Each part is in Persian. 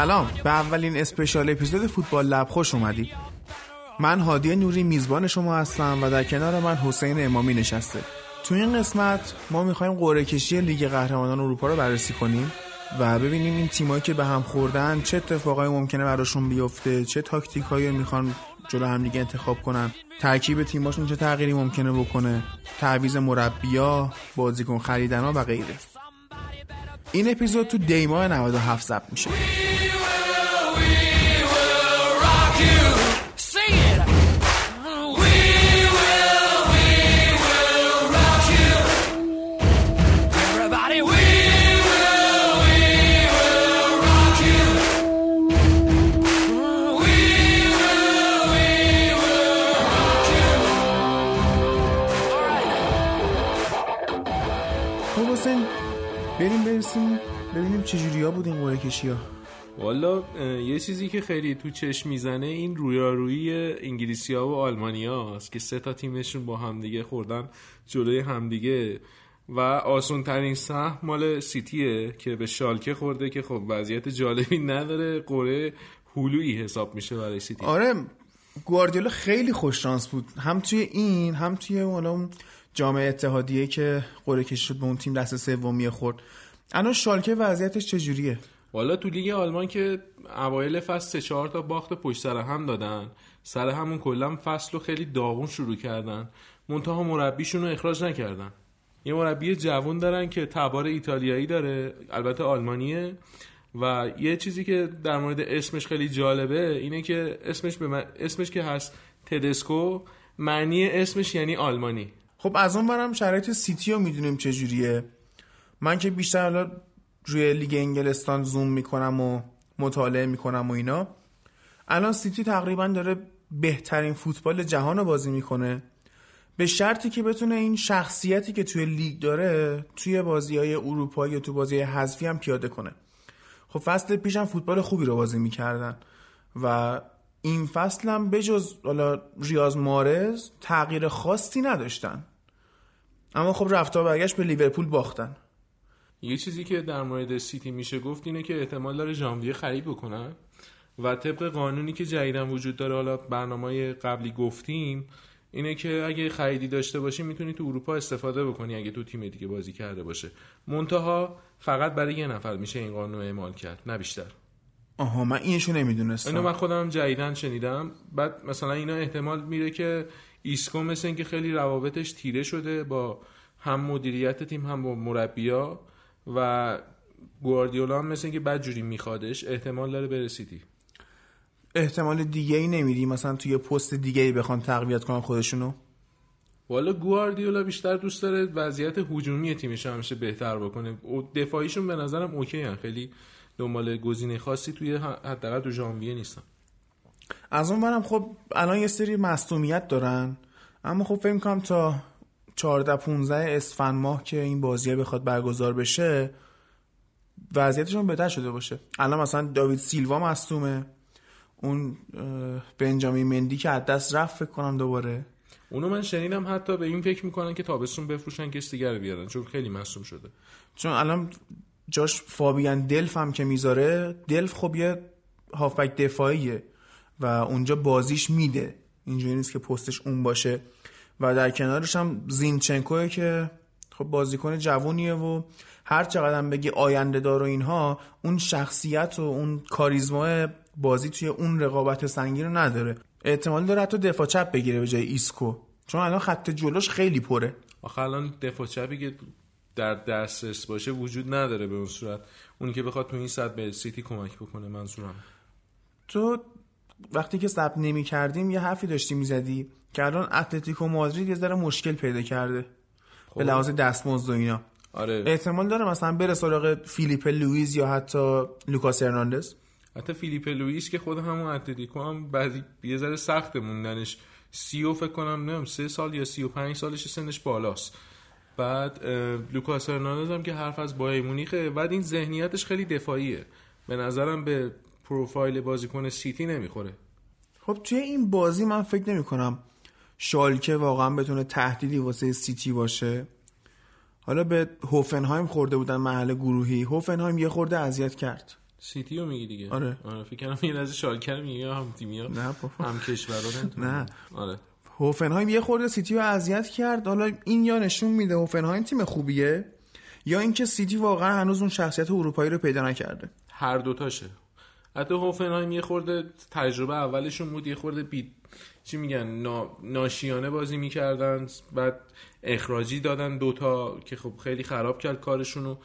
سلام. به اولین اسپشیال اپیزود فوتبال لب خوش اومدی. من هادی نوری میزبان شما هستم و در کنار من حسین امامی نشسته. تو این قسمت ما می‌خوایم قرعه کشی لیگ قهرمانان اروپا رو بررسی کنیم و ببینیم این تیمایی که به هم خوردن چه اتفاقایی ممکنه براشون بیفته چه تاکتیکایی می‌خوان جلو هم دیگه انتخاب کنن. ترکیب تیماشون چه تغییری ممکنه بکنه تعویض مربیا بازیکن خریدن و غیره. این اپیزود تو دیما 97 ضبط میشه. بریم برسیم ببینیم چجوری ها بود این قرعه کشی ها. والا یه چیزی که خیلی تو چشم می‌زنه این رویارویی انگلیسی ها و آلمانی هاست که سه تا تیمشون با همدیگه خوردن جلوی همدیگه و آسون ترین سهم مال سیتیه که به شالکه خورده که خب وضعیت جالبی نداره. قره هلویی حساب میشه برای سیتی. آره گواردیولا خیلی خوش شانس بود. هم توی این هم توی حالا اون جام اتحادیه که قرعه کشی شد به اون تیم دست سومی خورد. الان شالکه وضعیتش چجوریه؟ والا تو لیگ آلمان که اوایل فصل سه چهار تا باخت پشت سر هم دادن. سر همون کلا فصل رو خیلی داغون شروع کردن. منتها مربیشون رو اخراج نکردن. یه مربی جوون دارن که تبار ایتالیایی داره البته آلمانیه. و یه چیزی که در مورد اسمش خیلی جالبه اینه که اسمش به من- اسمش که هست تدسکو معنی اسمش یعنی آلمانی. خب از اون برم شرایط سیتی رو می‌دونیم چجوریه من که بیشتر حالا روی لیگ انگلستان زوم می‌کنم و مطالعه می‌کنم و اینا. الان سیتی تقریبا داره بهترین فوتبال جهان رو بازی می‌کنه. به شرطی که بتونه این شخصیتی که توی لیگ داره توی بازی های اروپایی و تو بازی حذفی هم پیاده کنه. خب فصل پیشم فوتبال خوبی رو بازی می‌کردن و این فصل هم بجز حالا ریاض مارز تغییر خاصی نداشتن. اما خب رفتا برگشت به لیورپول باختن. یه چیزی که در مورد سیتی میشه گفت اینه که احتمال داره ژانویه خرید بکنن و طبق قانونی که جدیدن وجود داره حالا برنامه قبلی گفتیم اینه که اگه خریدی داشته باشی می‌تونی تو اروپا استفاده بکنی اگه تو تیم دیگه بازی کرده باشه. منتها فقط برای یه نفر میشه این قانون اعمال کرد نه بیشتر. آها من اینشو اینو نمی‌دونستم من خودم جدیدن شنیدم. بعد مثلا اینا احتمال میره که ایسکو مثل اینکه خیلی روابطش تیره شده با هم مدیریت تیم هم با مربیا و گواردیولا هم مثل اینکه بدجوری میخوادش احتمال داره بره سیتی. احتمال دیگه ای نمیدی مثلا توی پست دیگه ای بخوان تقویت کنن خودشونو؟ والا گواردیولا بیشتر دوست داره وضعیت هجومی تیمش همیشه بهتر بکنه. دفاعیشون به نظرم اوکی هن. خیلی دنبال گزینه خاصی توی حداقل تو ژانویه نیستن. از اون برم خب الان یه سری مصدومیت دارن اما خب فکر کنم تا 14 15 اسفند ماه که این بازیه بخواد برگزار بشه وضعیتشون بهتر شده باشه. الان مثلا داوید سیلوا مصدومه اون بنجامین مندی که از دست رفت فکر کنم دوباره. اونو من شنیدم حتی به این فکر می‌کنن که تابستون بفروشن کس دیگر بیارن چون خیلی مصدوم شده. چون الان جاش فابیان دلف هم که می‌ذاره دلف خب یه هافبک دفاعیه. و اونجا بازیش میده. اینجوری نیست که پستش اون باشه. و در کنارش هم زینچنکوه که خب بازیکن جوونیه و هر چقدر هم بگی آینده دار و اینها اون شخصیت و اون کاریزما بازی توی اون رقابت سنگین رو نداره. احتمال داره حتی دفاع چپ بگیره به جای ایسکو. چون الان خط جلوش خیلی پره. آخه الان دفاع چپی که در دسترس باشه وجود نداره به اون صورت. اونی که بخواد تو این حد به سیتی کمک بکنه منظورم. تو وقتی که ثبت نمی کردیم یه حرفی داشتی می‌زدی که الان اتلتیکو مادرید یه ذره مشکل پیدا کرده. به لحاظ دستمزد و اینا. آره. احتمال داره مثلا بره سراغ فیلیپ لوئیز یا حتی لوکاس هرناندز. حتی فیلیپ لوئیس که خود همون اتلتیکو هم بعضی یه ذره سخت موندنش. سی و فکر کنم نمیم سه سال یا سی و پنج سالش سنش بالاست. بعد لوکاس هرناندز هم که حرف از بایرن مونیخه. بعد این ذهنیتش خیلی دفاعیه. به نظرم به پروفایل بازیکن سیتی نمی‌خوره. خب توی این بازی من فکر نمی کنم شالکه واقعا بتونه تهدیدی واسه سیتی باشه. حالا به هوفنهایم خورده بودن مرحله گروهی. هوفنهایم یه خورده اذیت کرد. سیتی رو میگی دیگه؟ آره. آره فکر کنم اینتر شالکه رو میگی هم تیمی ها نه بابا. هم کشورا نه. آره. هوفنهایم یه خورده سیتی رو اذیت کرد. حالا این یا نشون میده هوفنهایم تیم خوبیه یا اینکه سیتی واقعا هنوز اون شخصیت اروپایی رو پیدا نکرده. هر دوتاشه. حتی هوفنهایم یه خورده تجربه اولشون بود یه خورده بی چی میگن نا... ناشیانه بازی می‌کردن بعد اخراجی دادن دوتا که خب خیلی خراب کرد کارشونو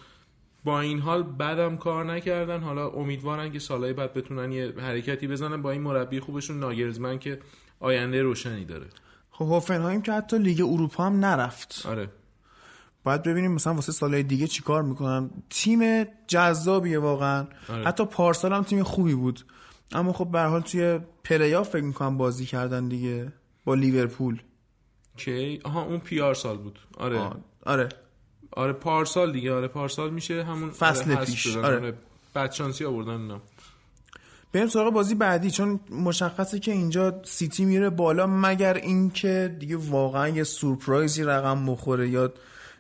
با این حال بعدم کار نکردن. حالا امیدوارن که سالهای بعد بتونن یه حرکتی بزنن. با این مربی خوبشون ناگرزمن که آینده روشنی داره. خب هوفنهایم که حتی لیگ اروپا هم نرفت. آره. باید ببینیم مثلا واسه سالهای دیگه چیکار می‌کنن. تیم جذابیه واقعا. آره. حتی پارسال هم تیم خوبی بود. اما خب به هر حال توی پلیا فکر می‌کنم بازی کردن دیگه با لیورپول. کی؟ آها اون پیار سال بود. آره. آه، آره. آره پارسال دیگه. آره پارسال میشه همون فصل آره، پیش،. آره. آره بدشانسی آوردن اینا. بریم سراغ بازی بعدی چون مشخصه که اینجا سیتی میره بالا مگر اینکه دیگه واقعا یه سورپرایزی رقم بخوره یا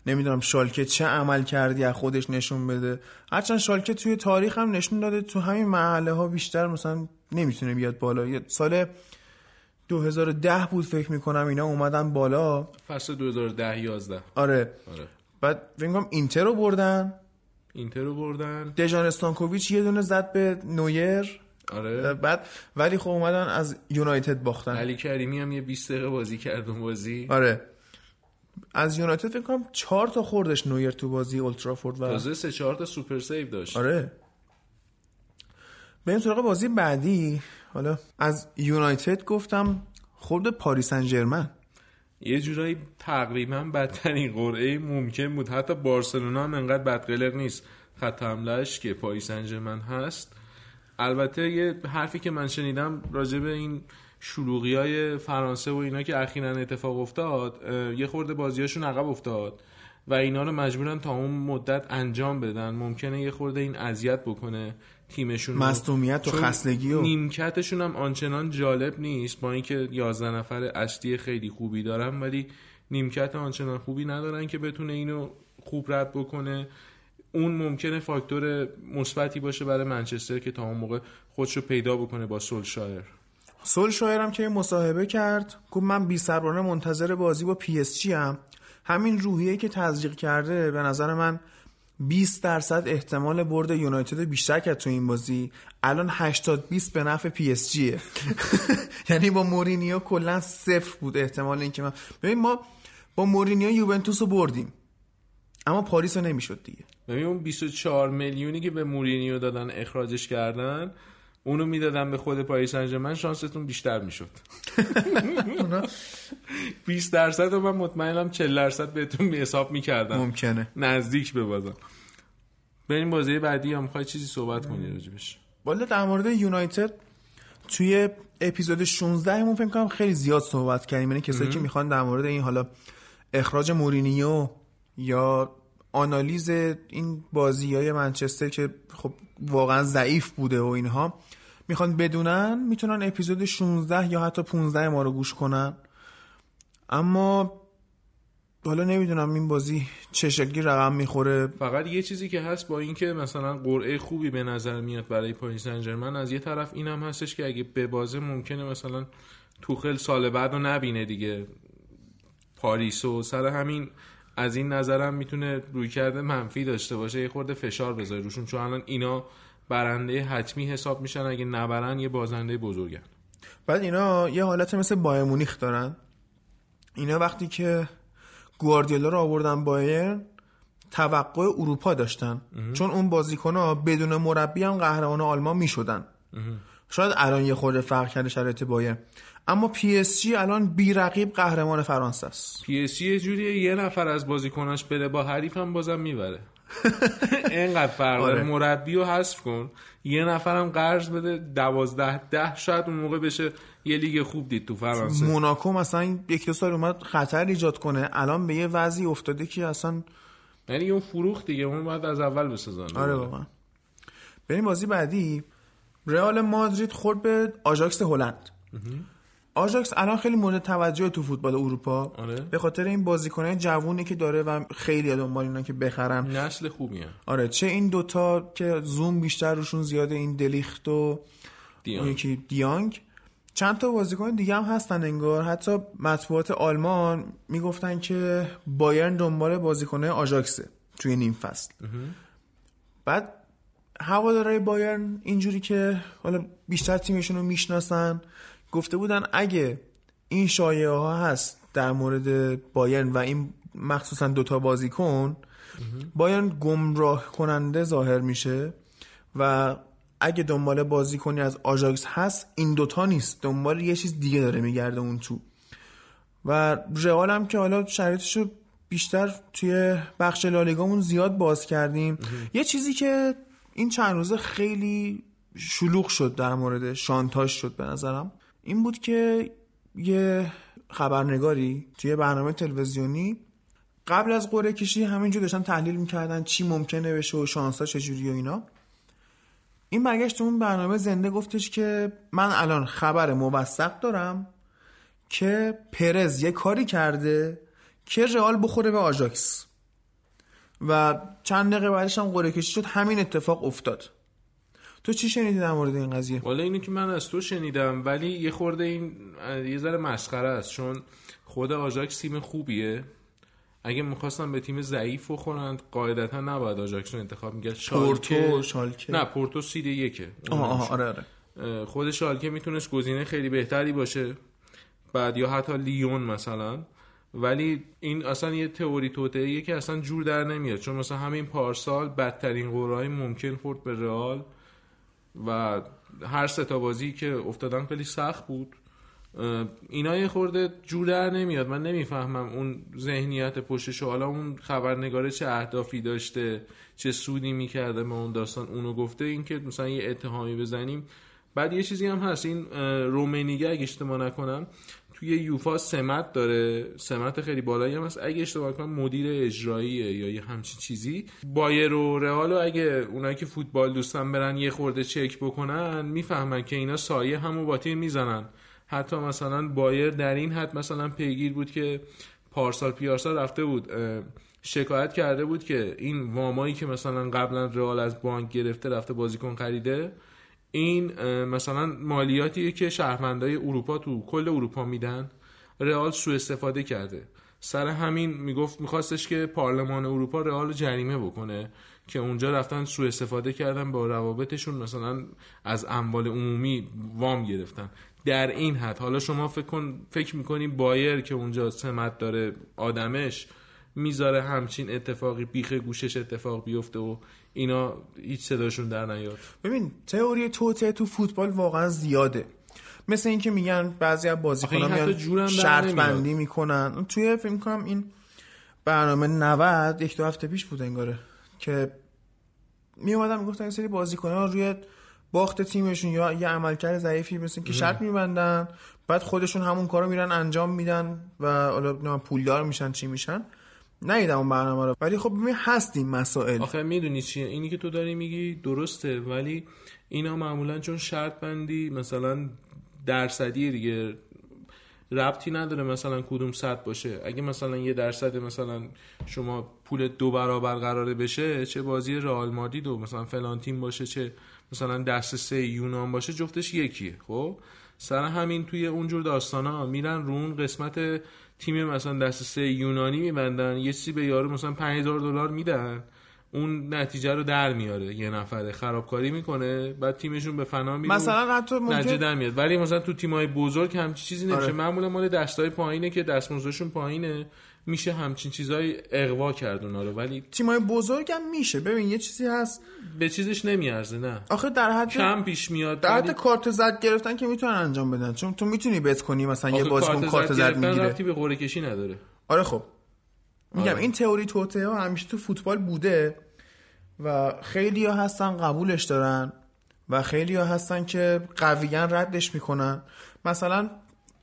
نمی‌دونم شالکه چه عمل کردی از خودش نشون بده. هرچند شالکه توی تاریخ هم نشون داده تو همین محله ها بیشتر مثلا نمی‌تونه بیاد بالا. سال 2010 بود فکر می‌کنم اینا اومدن بالا. فصل 2010 11 آره. آره. بعد فکر اینتر رو بردن. اینتر رو بردن. دژان استانکوویچ یه دونه زد به نویر. آره. بعد ولی خب اومدن از یونایتد باختن. علی کریمی هم یه 20 دقیقه بازی کرد اون بازی. آره. از یونایتد فکر کنم چهار تا خوردش نویر تو بازی اولدترافورد و تازه سه چهار تا super save داشت. آره. بریم سراغ بازی بعدی. حالا از یونایتد گفتم خورد پاریس سن یه جورایی تقریبا بدترین قرعه ممکن بود. حتی بارسلونا هم انقدر بدقلق نیست. خط حملهش که پاریس سن هست. البته یه حرفی که من شنیدم راجع به این شلوغی های فرانسه و اینا که اخیرا اتفاق افتاد یه خورده بازیاشون عقب افتاد و اینا رو مجبورن تا اون مدت انجام بدن. ممکنه یه خورده این اذیت بکنه تیمشون. مصدومیت و خستگی و نیمکتشون هم آنچنان جالب نیست با اینکه 11 نفر اصلی خیلی خوبی دارن ولی نیمکت آنچنان خوبی ندارن که بتونه اینو خوب رد بکنه. اون ممکنه فاکتور مثبتی باشه برای منچستر که تا اون موقع خودشو پیدا بکنه با سولشایر. سول شایر هم که مصاحبه کرد گفت من بی صبرانه منتظر بازی با پی اس جی هم همین روحیه که تزریق کرده به نظر من 20 درصد احتمال برد یونایتد بیشتر کرد تو این بازی. الان 80 20 به نفع پی اس جیه یعنی با مورینیو کلا صفر بود احتمال اینکه من ببین ما با مورینیو یوونتوس رو بردیم. اما پاریس رو نمی‌شد دیگه. ببین اون 24 میلیونی که به مورینیو دادن اخراجش کردن اونو می‌دادن به خود پاریس سن شانستون بیشتر می‌شد. 20 درصد رو من مطمئنم 40 درصد بهتون به حساب می‌کردم ممکنه. نزدیک به بازم بریم بازی بعدی یا می‌خوای چیزی صحبت کنی راجبش؟ والا در مورد یونایتد توی اپیزود 16 همون فکر کنم خیلی زیاد صحبت کردیم یعنی کسایی که می‌خوان در مورد این حالا اخراج مورینیو یا آنالیز این بازی های منچستر که خب واقعا ضعیف بوده و اینها. می‌خوان بدونن می‌تونن اپیزود 16 یا حتی 15 ما رو گوش کنن. اما حالا نمی‌دونم این بازی چه شکلی رقم می‌خوره. فقط یه چیزی که هست با اینکه مثلا قرعه خوبی به نظر میاد برای پاریس سن از یه طرف اینم هستش که اگه به بازه ممکنه مثلا توخل سال بعد رو نبینه دیگه. پاریس و سر همین از این نظرم می‌تونه روی کرده منفی داشته باشه یه خورده فشار بذاره روشون چون الان اینا برنده حتمی حساب میشن اگه نبرن یه بازنده بزرگن. بعد اینا یه حالت مثل بایر مونیخ دارن. اینا وقتی که گواردیولا رو آوردن بایر توقع اروپا داشتن. چون اون بازیکنها بدون مربی هم قهرمان آلمان می‌شدن. شاید الان یه خورده فرق کرده شرایط بایر اما پی اس جی الان بی رقیب قهرمان فرانسه است. پی اس جی یه جوریه یه نفر از بازیکناش بره با حریف هم بازم می‌بره. اینقدر فرق آره. داره مربی رو حذف کن. یه نفرم قرض بده دوازده ده شاید اون موقع بشه یه لیگ خوب دید تو فرانسه. موناکو مثلا یک دو سال اومد خطر ایجاد کنه الان به یه وضعی افتاده که اصلا یعنی اون فروخت دیگه اون باید از اول بسازن آره واقعا. بریم بازی بعدی. رئال مادرید خورد به آژاکس هلند. آژاکس الان خیلی مورد توجه تو فوتبال اروپا. آره. به خاطر این بازیکنه جوونی که داره و خیلی دنبال اینا که بخرن. نسل خوبی هم آره چه این دوتا که زوم بیشتر روشون زیاده این دلیخت و دیانگ. دیانگ. چند تا بازیکن دیگه هم هستن انگار. حتی مطبوعات آلمان می‌گفتن که بایرن دنبال بازیکنه آژاکسه توی نیم فصل. بعد هوادارهای بایرن اینجوری که حالا بیشتر تیمشون رو می‌شناسن. گفته بودن اگه این شایعه ها هست در مورد بایرن و این مخصوصا دوتا بازیکن بایرن گمراه کننده ظاهر میشه و اگه دنبال بازیکنی از آژاکس هست این دوتا نیست. دنبال یه چیز دیگه داره میگرده اون تو. و رئال هم که حالا شرایطشو بیشتر توی بخش لالیگامون زیاد باز کردیم. یه چیزی که این چند روزه خیلی شلوغ شد در مورد شانتاش شد به نظرم. این بود که یه خبرنگاری توی برنامه تلویزیونی قبل از قرعه کشی همینجور داشتن تحلیل می‌کردن چی ممکنه بشه و شانسا چجوری و اینا. این برگشت اون برنامه زنده گفتش که من الان خبر موثق دارم که پرز یه کاری کرده که رئال بخوره به آژاکس. و چند دقیقه بعدش هم قرعه کشی شد همین اتفاق افتاد. تو چی شنیدی در مورد این قضیه؟ والا اینو که من از تو شنیدم ولی یه خورده این یه ذره مسخره است چون خود آژاکس تیم خوبیه. اگه می‌خواستن به تیم ضعیف بخورند قاعدتا نباید آژاکس رو انتخاب می‌کرد. پورتو، شالکه. نه پورتو seed یکه. آها آها آره آره. خود شالکه می‌تونست گزینه خیلی بهتری باشه. بعد یا حتی لیون مثلا. ولی این اصلا یه تئوری توطئه‌ایه که اصلا جور در نمیاد. چون مثلا همین پارسال بدترین قرعه‌ای ممکن خورد به رئال. و هر سه تا بازی که افتادن خیلی سخت بود. اینا یه خورده جور نمیاد. من نمی‌فهمم اون ذهنیت پشتش حالا اون خبرنگاره چه اهدافی داشته چه سودی می‌کرده به اون داستان. اونو گفته این که مثلا یه اتهامی بزنیم. بعد یه چیزی هم هست. این رومنیگه اگه اشتباه نکنم توی یوفا سمت داره سمت خیلی بالایی هم هست. اگه اشتباه کنم مدیر اجراییه یا یه همچین چیزی. بایر و رئال اگه اونایی که فوتبال دوستن برن یه خورده چک بکنن می‌فهمن که اینا سایه همو با تیم می‌زنن. حتی مثلا بایر در این حد مثلا پیگیر بود که پارسال پیارسال رفته بود شکایت کرده بود که این وامایی که مثلا قبلا رئال از بانک گرفته رفته بازیکن خریده این مثلا مالیاتیه که شهروندای اروپا تو کل اروپا میدن. رئال سوء استفاده کرده. سر همین می‌گفت میخواستش که پارلمان اروپا رئال جریمه بکنه که اونجا رفتن سوء استفاده کردن با روابطشون مثلا از اموال عمومی وام گرفتن. در این حد حالا شما فکر فکر می‌کنی بایر که اونجا سمت داره آدمش می‌ذاره همچین اتفاقی بیخ گوشش اتفاق بیفته و اینا هیچ صداشون در نیاد. ببین تئوری توته تو فوتبال واقعا زیاده. مثل اینکه میگن بعضی از بازیکن‌ها میان شرط. بندی می‌کنن. توی فکر کنم این برنامه 90 یک دو هفته پیش بود انگاره که می اومدن می‌گفتن یه سری بازیکن‌ها روی باخت تیمشون یا یه عملکرد ضعیفی مثل که شرط میبندن بعد خودشون همون کارو میرن انجام میدن و حالا پولدار میشن چی میشن. ندیدم اون برنامه رو. ولی خب ببین هست این مسائل. آخه می‌دونی چیه؟ اینی که تو داری میگی درسته ولی اینا معمولا چون شرط بندی مثلا درصدی دیگه ربطی نداره مثلا کدوم صد باشه. اگه مثلا یه درصد مثلا شما پول دو برابر قراره بشه چه بازی رئال مادرید و مثلا فلان تیم باشه چه مثلا دست سه یونان باشه جفتش یکیه خب؟ سر همین توی اونجور داستانا میرن رو اون قسمت تیم مثلا دست سه یونانی میبندن یه چیزی به یارو مثلا 5000 دلار میدن اون نتیجه رو در میاره. یه نفره خرابکاری می‌کنه بعد تیمشون به فنا میره مثلا حتی نتیجه ممکن در میاد. ولی مثلا تو تیمای بزرگ همچین چیزی نمیشه. آره. معمولا مال دستای پایینه که دستمزدشون پایینه. میشه همچین چیزای اقوا کرد اونا رو ولی تیمای بزرگ هم میشه. ببین یه چیزی هست. به چیزش نمیارزه نه. آخه در حد کم پیش میاد در حد کارت زرد گرفتن که می‌تونن انجام بدن. چون تو می‌تونی bet کنی مثلا یه بازیکن کارت زرد می‌گیره. به قرعه کشی نداره. آره خب. میگم آره. این تئوری توطئه ها همیشه تو فوتبال بوده و خیلی ها هستن قبولش دارن و خیلی ها هستن که قویا ردش می‌کنن. مثلا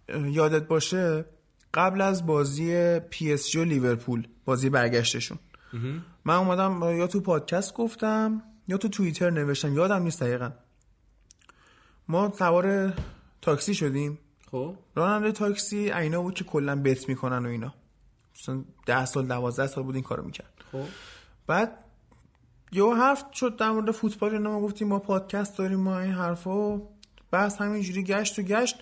یادت باشه قبل از بازی پی اس جی و لیورپول بازی برگشتشون. من اومدم یا تو پادکست گفتم یا تو توییتر نوشتم یادم نیست دقیقا. ما سوار تاکسی شدیم. خب. راننده تاکسی اینا بود که کلا بت می‌کنن و اینا. مثلا ده سال دوازده سال بود این کارو می‌کرد. خب. بعد یه حرف شد در مورد فوتبال اینا ما گفتیم ما پادکست داریم ما این حرفا. و بس همینجوری گشت و گشت.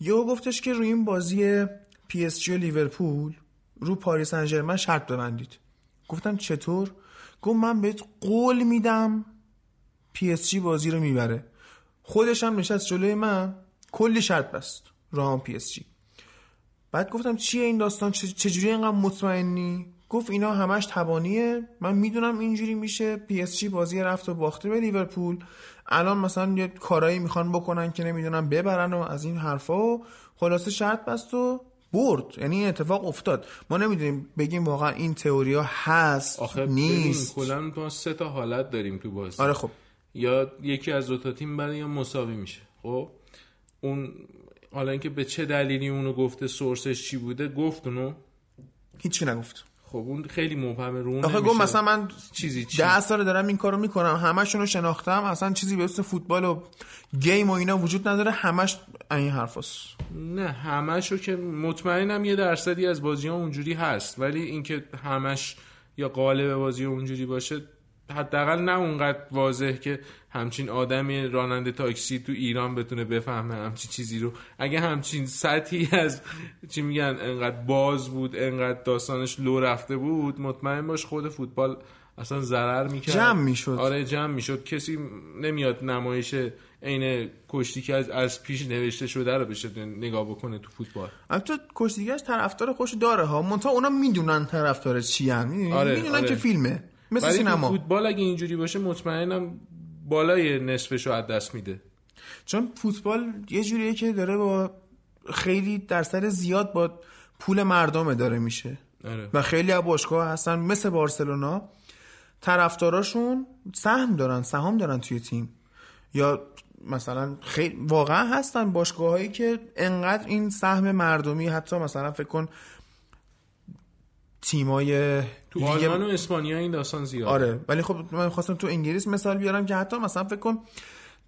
یهو گفتش که روی این بازی پی اس جی و لیورپول رو پاریس سن ژرمن شرط ببندید. گفتم چطور؟ گفت من بهت قول میدم پی اس جی بازی رو می‌بره. خودش هم نشست جلوی من. کلی شرط بست رو هم پی اس جی. بعد گفتم چیه این داستان؟ چجوری اینقدر مطمئنی؟ گفت اینا همش تبانیه من می‌دونم اینجوری میشه. پی اس جی بازی رفت و باخته به لیورپول. الان مثلا یه کارایی می‌خوان بکنن که نمی‌دونم ببرن و از این حرفا و خلاصه شرط بست و برد. یعنی این اتفاق افتاد. ما نمی‌دونیم بگیم واقعا این تئوریا هست آخه نیست. کلا ما سه تا حالت داریم تو بازی. آره خب. یا یکی از دو تا تیم بره یا مساوی میشه. خب؟ اون حالا اینکه به چه دلیلی اونو گفته سورسش چی بوده گفت اونو. هیچی نگفت. خب اون خیلی مبهمه رو اون آخه گفت مثلا من چیزی چی؟ ده سال دارم این کارو می‌کنم همشون رو شناختم اصلا چیزی به اسم فوتبال و گیم و اینا وجود نداره همش این حرفاست نه همشو که مطمئنم یه درصدی از بازی ها اونجوری هست ولی اینکه همش یا قالب بازی اونجوری باشه حداقل نه اونقدر واضح که همچین آدمی راننده تاکسی تو ایران بتونه بفهمه همچین چیزی رو. اگه همچین سطحی از چی میگن انقدر باز بود انقدر داستانش لو رفته بود مطمئن باش خود فوتبال اصلا ضرر می‌کرد. جمع می‌شد. آره جمع می‌شد. کسی نمیاد نمایش عین کشتی که از, از پیش نوشته شده رو بشه نگاه بکنه تو فوتبال. البته کشتیگرش طرفدار خوش داره ها. منتها اونا می‌دونن طرفدار چی آره، می‌دونن آره. که فیلمه. مثل سینما. فوتبال اگه اینجوری باشه مطمئنم بالای نصفش رو از دست میده. چون فوتبال یه جوریه که داره با خیلی درصد زیاد با پول مردم داره میشه. آره. و خیلی از باشگاه هستن مثل بارسلونا طرفداراشون سهم دارن سهام دارن توی تیم. یا مثلا خیلی واقعا هستن باشگاه هایی که انقدر این سهم مردمی حتی مثلا فکر کن تیمای تو آلمان و اسپانیا این داستان زیاد آره ولی خب من خواستم تو انگلیس مثال بیارم که حتی مثلا فکر کن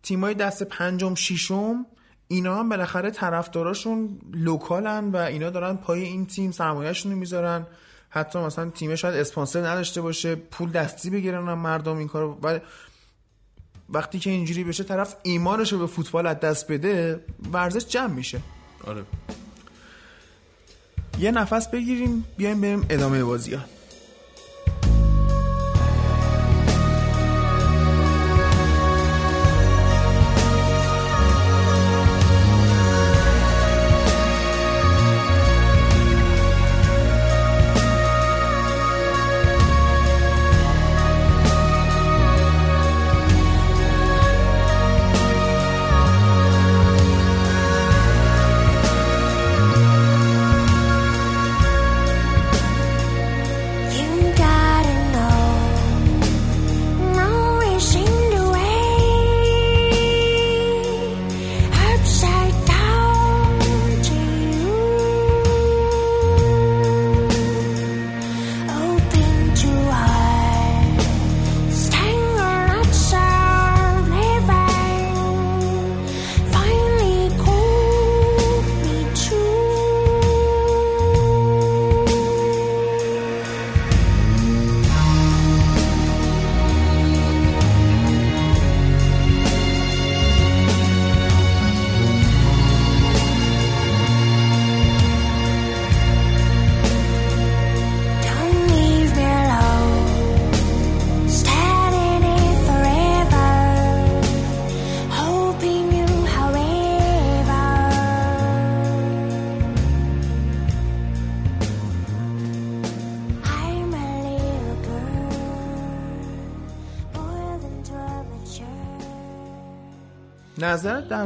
تیمای دست پنجم ششم اینا هم بالاخره طرفداراشون لوکالن و اینا دارن پای این تیم سرمایه‌شون رو می‌ذارن. حتی مثلا تیم شاید اسپانسر نداشته باشه پول دستی بگیرن هم مردم این کارو. ولی وقتی که اینجوری بشه طرف ایمانش رو به فوتبال از دست بده ورزش جمع میشه. آره. یه نفس بگیریم بیایم بریم ادامه بازی ها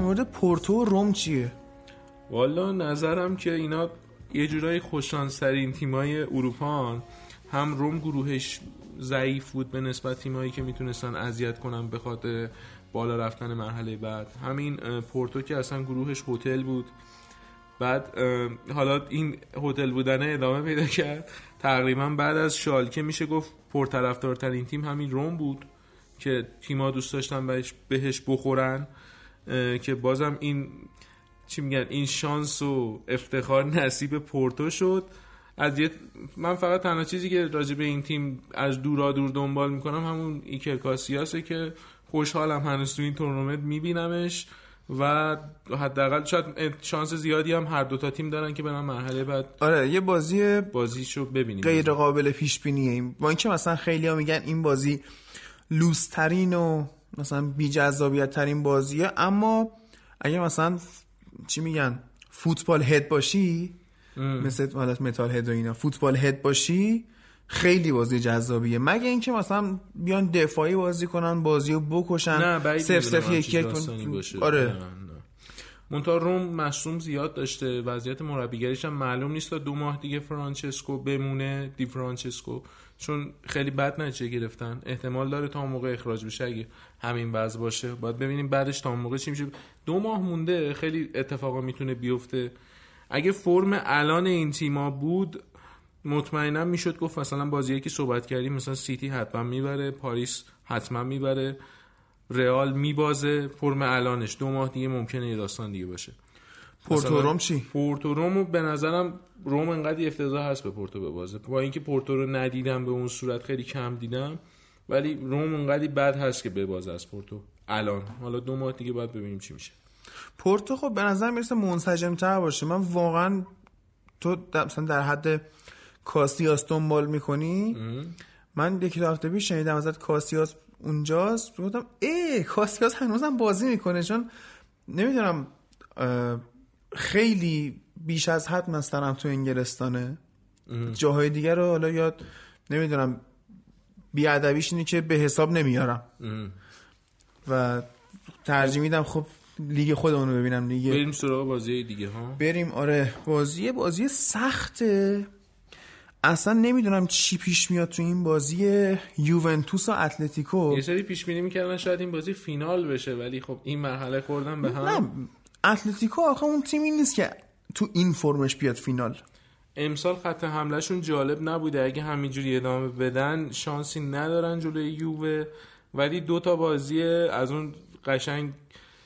مورد پورتو و روم چیه؟ والا نظرم که اینا یه جورایی خوشانسرین تیمای اروپان. هم روم گروهش ضعیف بود به نسبت تیمایی که می‌تونستن اذیت کنن به خاطر بالا رفتن مرحله بعد. همین پورتو که اصلا گروهش هتل بود. بعد حالا این هتل بودن ادامه پیدا کرد. تقریبا بعد از شالکه میشه گفت پرطرفدارترین تیم همین روم بود که تیما دوست داشتن بهش, بخورن. که بازم این چی میگن این شانس و افتخار نصیب پورتو شد. از یه من فقط تنها چیزی که راجع به این تیم از دورا دور دنبال می‌کنم همون ایکر کاسیاسه که خوشحالم هنوز تو این تورنمنت میبینمش و حداقل شاید شانس زیادی هم هر دوتا تیم دارن که برن مرحله بعد آره یه بازی بازیشو ببینیم. غیر قابل پیش بینیه این با اینکه مثلا خیلی ها میگن این بازی لوس‌ترین و مثلا بی جذابیت ترین بازیه. اما اگه مثلا چی میگن football head باشی مثل حالت metal head و اینا football head باشی خیلی بازی جذابیه. مگه اینکه مثلا بیان دفاعی بازی کنن بازی رو بکشن صرف همچین یک. آره. منتها رم مصدوم زیاد داشته وضعیت مربیگریش هم معلوم نیست تا دو ماه دیگه فرانچسکو بمونه دی فرانچسکو. چون خیلی بد نتیجه گرفتن. احتمال داره تا اون موقع اخراج بشه. اگه همین وضع باشه باید ببینیم بعدش تا اون موقع چی میشه. دو ماه مونده خیلی اتفاقا می‌تونه بیفته. اگه فرم الان این تیما بود مطمئنا می‌شد گفت مثلا بازیایی که صحبت کردیم مثلا سیتی حتما می‌بره پاریس حتما می‌بره رئال میبازه فرم الانش. دو ماه دیگه ممکنه یه داستان دیگه باشه. پورتو روم چی؟ پورتو روم به نظرم روم انقدر افتضاح هست به پورتو ببازه. با اینکه پورتو رو ندیدم به اون صورت خیلی کم دیدم ولی روم انقدر بد هست که ببازه از پورتو. الان. حالا دو ماه دیگه باید ببینیم چی میشه. پورتو خب به نظر می‌رسه منسجم تر باشه. من واقعا تو مثلا در حد کاسیاس دنبال می‌کنی؟ من یکی هفته پیش شنیدم ازت کاسیاس اونجاست. گفتم ای کاسیاس هنوزم بازی می‌کنه. چون نمی‌دونم خیلی بیش از حد مسترم تو انگلستانه. جاهای دیگر رو حالا یاد نمی‌دونم. بیادبیش اینه که به حساب نمیارم. و ترجیح میدم خب لیگ خودمون رو ببینم لیگ بریم سراغ بازی دیگه ها؟ بریم آره. بازی بازی سخته. اصلا نمی‌دونم چی پیش میاد تو این بازی یوونتوس و اتلتیکو. یه سری پیش بینی می‌کردن شاید این بازی فینال بشه ولی خب این مرحله خوردن به هم. نه اتلتیکو آخه اون تیمی نیست که تو این فرمش بیاد فینال. امسال خط حملهشون جالب نبوده. اگه همینجوری ادامه بدن شانسی ندارن جلوی یووه. ولی دو تا بازی از اون قشنگ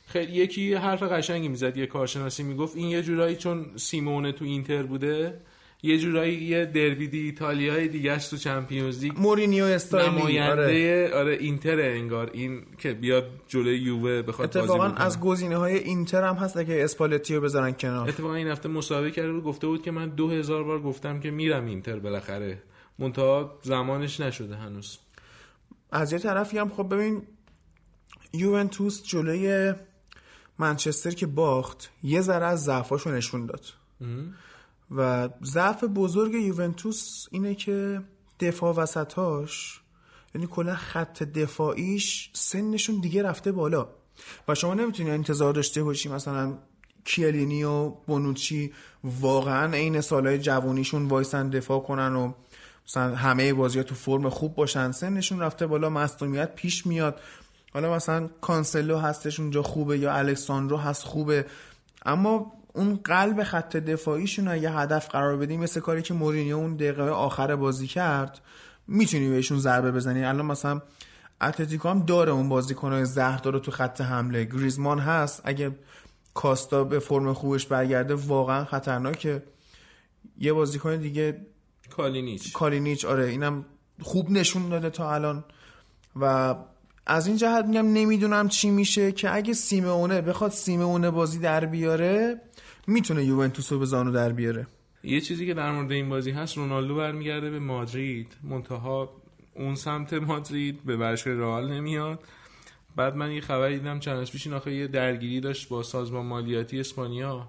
خیلی یکی حرف قشنگی می‌زد یه کارشناسی می‌گفت. این یه جورایی چون سیمونه تو اینتر بوده یه جورایی یه دربی دی ایتالیای دیگه تو چمپیونز لیگ مورینیو استایلی آره. نماینده آره. اینتر انگار این که بیاد جلوی یووه بخواد بازی اتفاقا. از گزینه های اینتر هم هست اگه اسپالتی رو بذارن کنار اتفاقا این هفته مسابقه کرده بود گفته بود که من دو هزار بار گفتم که میرم اینتر بالاخره منتها زمانش نشده هنوز از یه طرفی هم خب ببین یوونتوس جلوی منچستر که باخت یه ذره از ضعفاشو نشون داد و ضعف بزرگ یوونتوس اینه که دفاع وسطاش یعنی کلا خط دفاعیش سنشون دیگه رفته بالا. و شما نمی‌تونی انتظار داشته باشی مثلا کیه‌لینی و بونوچی واقعا عین سالهای جوانیشون وایسن دفاع کنن و مثلا همه بازی تو فرم خوب باشن. سنشون رفته بالا مصدومیت پیش میاد. حالا مثلا کانسلو هستش اونجا خوبه یا الکساندرو هست خوبه. اما اون قلب خط دفاعیشون اگه هدف قرار بدی مثل کاری که مورینیو اون دقیقه آخر بازی کرد می‌تونی بهشون ضربه بزنی. الان مثلا اتلتیکو هم داره اون بازیکنهای زهردار تو خط حمله. گریزمان هست. اگه کاستا به فرم خوبش برگرده واقعا خطرناکه. یه بازیکن دیگه کالینیچ. کالینیچ آره اینم خوب نشون داده تا الان. و از این جهت میگم نمی‌دونم چی میشه که اگه سیمونه بخواد سیمونه بازی در بیاره می‌تونه یوونتوس رو به زانو در بیاره. یه چیزی که در مورد این بازی هست رونالدو برمیگرده به مادرید. منتها اون سمت مادرید به باشگاه رئال نمیاد. بعد من یه خبری دیدم چند پیش یه درگیری داشت با سازمان مالیاتی اسپانیا.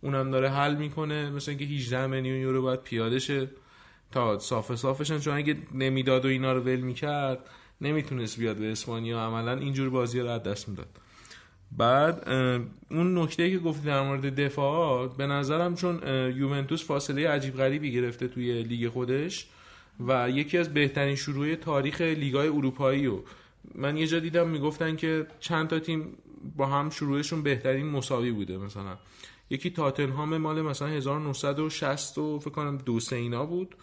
اونم داره حل می‌کنه مثلا اینکه 18 میلیون یورو باید پیاده شه تا صاف صافشن چون اگه نمی‌داد و اینا رو ول می‌کرد نمی‌تونست بیاد به اسپانیا. عملا اینجور بازی رو از دست می‌داد. بعد اون نکته که گفتی در مورد دفاع به نظرم چون یوونتوس فاصله عجیب غریبی گرفته توی لیگ خودش و یکی از بهترین شروع تاریخ لیگای اروپایی و من یه جا دیدم می‌گفتن که چند تا تیم با هم شروعشون بهترین مساوی بوده مثلا. یکی تاتنهام مال مثلا 1960 و فکر کنم دو اینا بود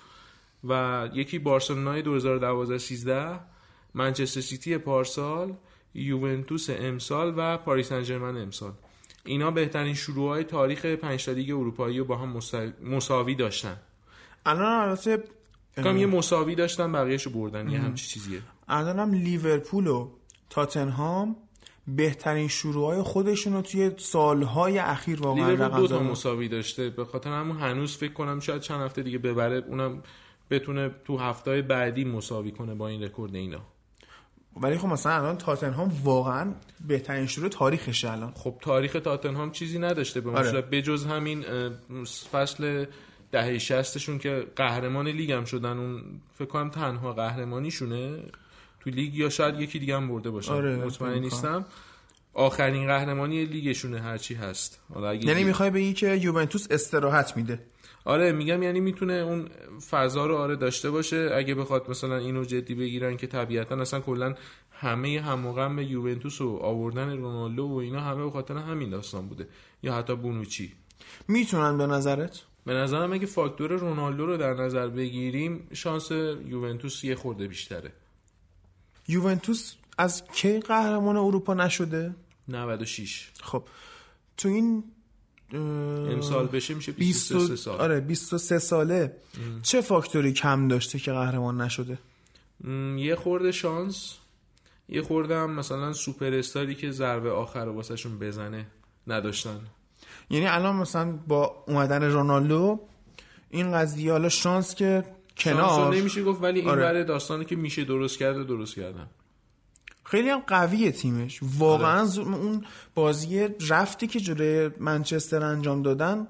و یکی بارسلونای 2012 13 منچستر سیتی پارسال یوونتوس امسال و پاریس سن ژرمن امسال. اینا بهترین شروع تاریخ پنج لیگ اروپایی رو با هم مسا- مساوی داشتن. الان البته فکر کنم یه مساوی داشتن بقیهشو بردن یه همچی چیزیه. الان هم لیورپول و تاتنهام بهترین شروعهای خودشون رو توی سالهای اخیر واقعا لیورپول دو تا. مساوی داشته. به خاطر همون هنوز فکر کنم شاید چند هفته دیگه ببره اونم بتونه تو هفته بعدی مساوی کنه با این رکورد اینا. ولی خب مثلا الان تاتنهام واقعا بهترین شروع تاریخشه الان. خب تاریخ تاتنهام چیزی نداشته به آره. بجز همین فصل دهه شستشون که قهرمان لیگ هم شدن اون فکر کنم تنها قهرمانیشونه تو لیگ یا شاید یکی دیگه هم برده باشن. آره، مطمئن نیستم. آخرین قهرمانی لیگشونه هرچی هست. حالا اگه یعنی می‌خوای بگی که یوونتوس استراحت میده. آره میگم یعنی می‌تونه اون فضا رو آره داشته باشه. اگه بخواد مثلا اینو جدی بگیرن که طبیعتا اصلا کلا همه هم و غم یوونتوس و آوردن رونالدو و اینا همه به خاطر همین داستان بوده. یا حتی بونوچی. می‌تونن به نظرت؟ به نظرم اگه فاکتور رونالدو رو در نظر بگیریم شانس یوونتوس یه خورده بیشتره. یوونتوس از کی قهرمان اروپا نشده؟ 96 خب تو این امسال بشه میشه 20 23 سال. آره 23 ساله. چه فاکتوری کم داشته که قهرمان نشده؟ یه خورده شانس یه خورده هم مثلا سوپر استاری که ضربه آخر رو واسهشون بزنه نداشتن. یعنی الان مثلا با اومدن رونالدو این قضیه حالا شانس که شانس کنار. نمیشه گفت ولی این آره. داستانی که میشه درست کرده درست کردن. خیلی هم قویه تیمش. واقعا زو- اون بازی رفتی که جلوی منچستر انجام دادن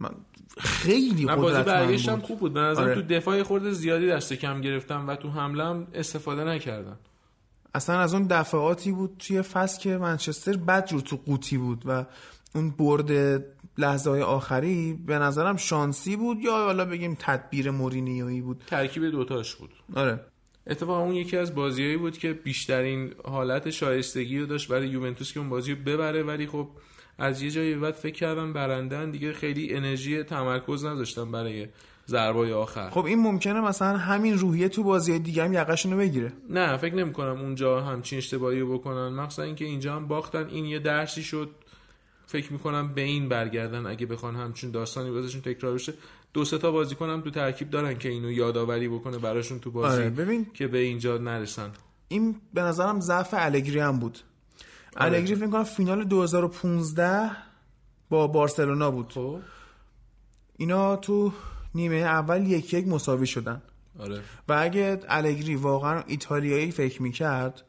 من خیلی نه بازی برگشت هم خوب بود. به آره. تو دفاع خورده زیادی دست کم گرفتن و تو حمله هم استفاده نکردن. اصلا از اون دفعاتی بود توی فصل که منچستر بد جور تو قوطی بود و اون برد لحظه های آخری به نظرم شانسی بود یا حالا بگیم تدبیر مورینیویی بود؟ ترکیب دوتاش بود. آره. اتفاقا اون یکی از بازیهایی بود که بیشترین حالت شایستگی رو داشت برای یوونتوس که اون بازی رو ببره ولی خب از یه جایی بعد فکر کردم برندن دیگه خیلی انرژی تمرکز نداشتن برای ضربای آخر. خب این ممکنه مثلا همین روحیه تو بازی دیگه هم یقشونو بگیره. نه فکر نمی کنم اونجا همچین اشتباهی رو بکنن. مخصوصا اینکه اینجا هم باختن این یه درسی شد. فکر می‌کنم به این برگردن اگه بخوان همچین داستانی بازشون تکرار بشه. دو سه تا بازیکن هم تو ترکیب دارن که اینو یادآوری بکنه براشون تو بازی آره ببین که به اینجا نرسن. این به نظرم ضعف الگری هم بود. آره. الگری فکر کنم فینال 2015 با بارسلونا بود. خب. اینا تو نیمه اول یک یک مساوی شدن. آره. و اگه الگری واقعا ایتالیایی فکر می‌کرد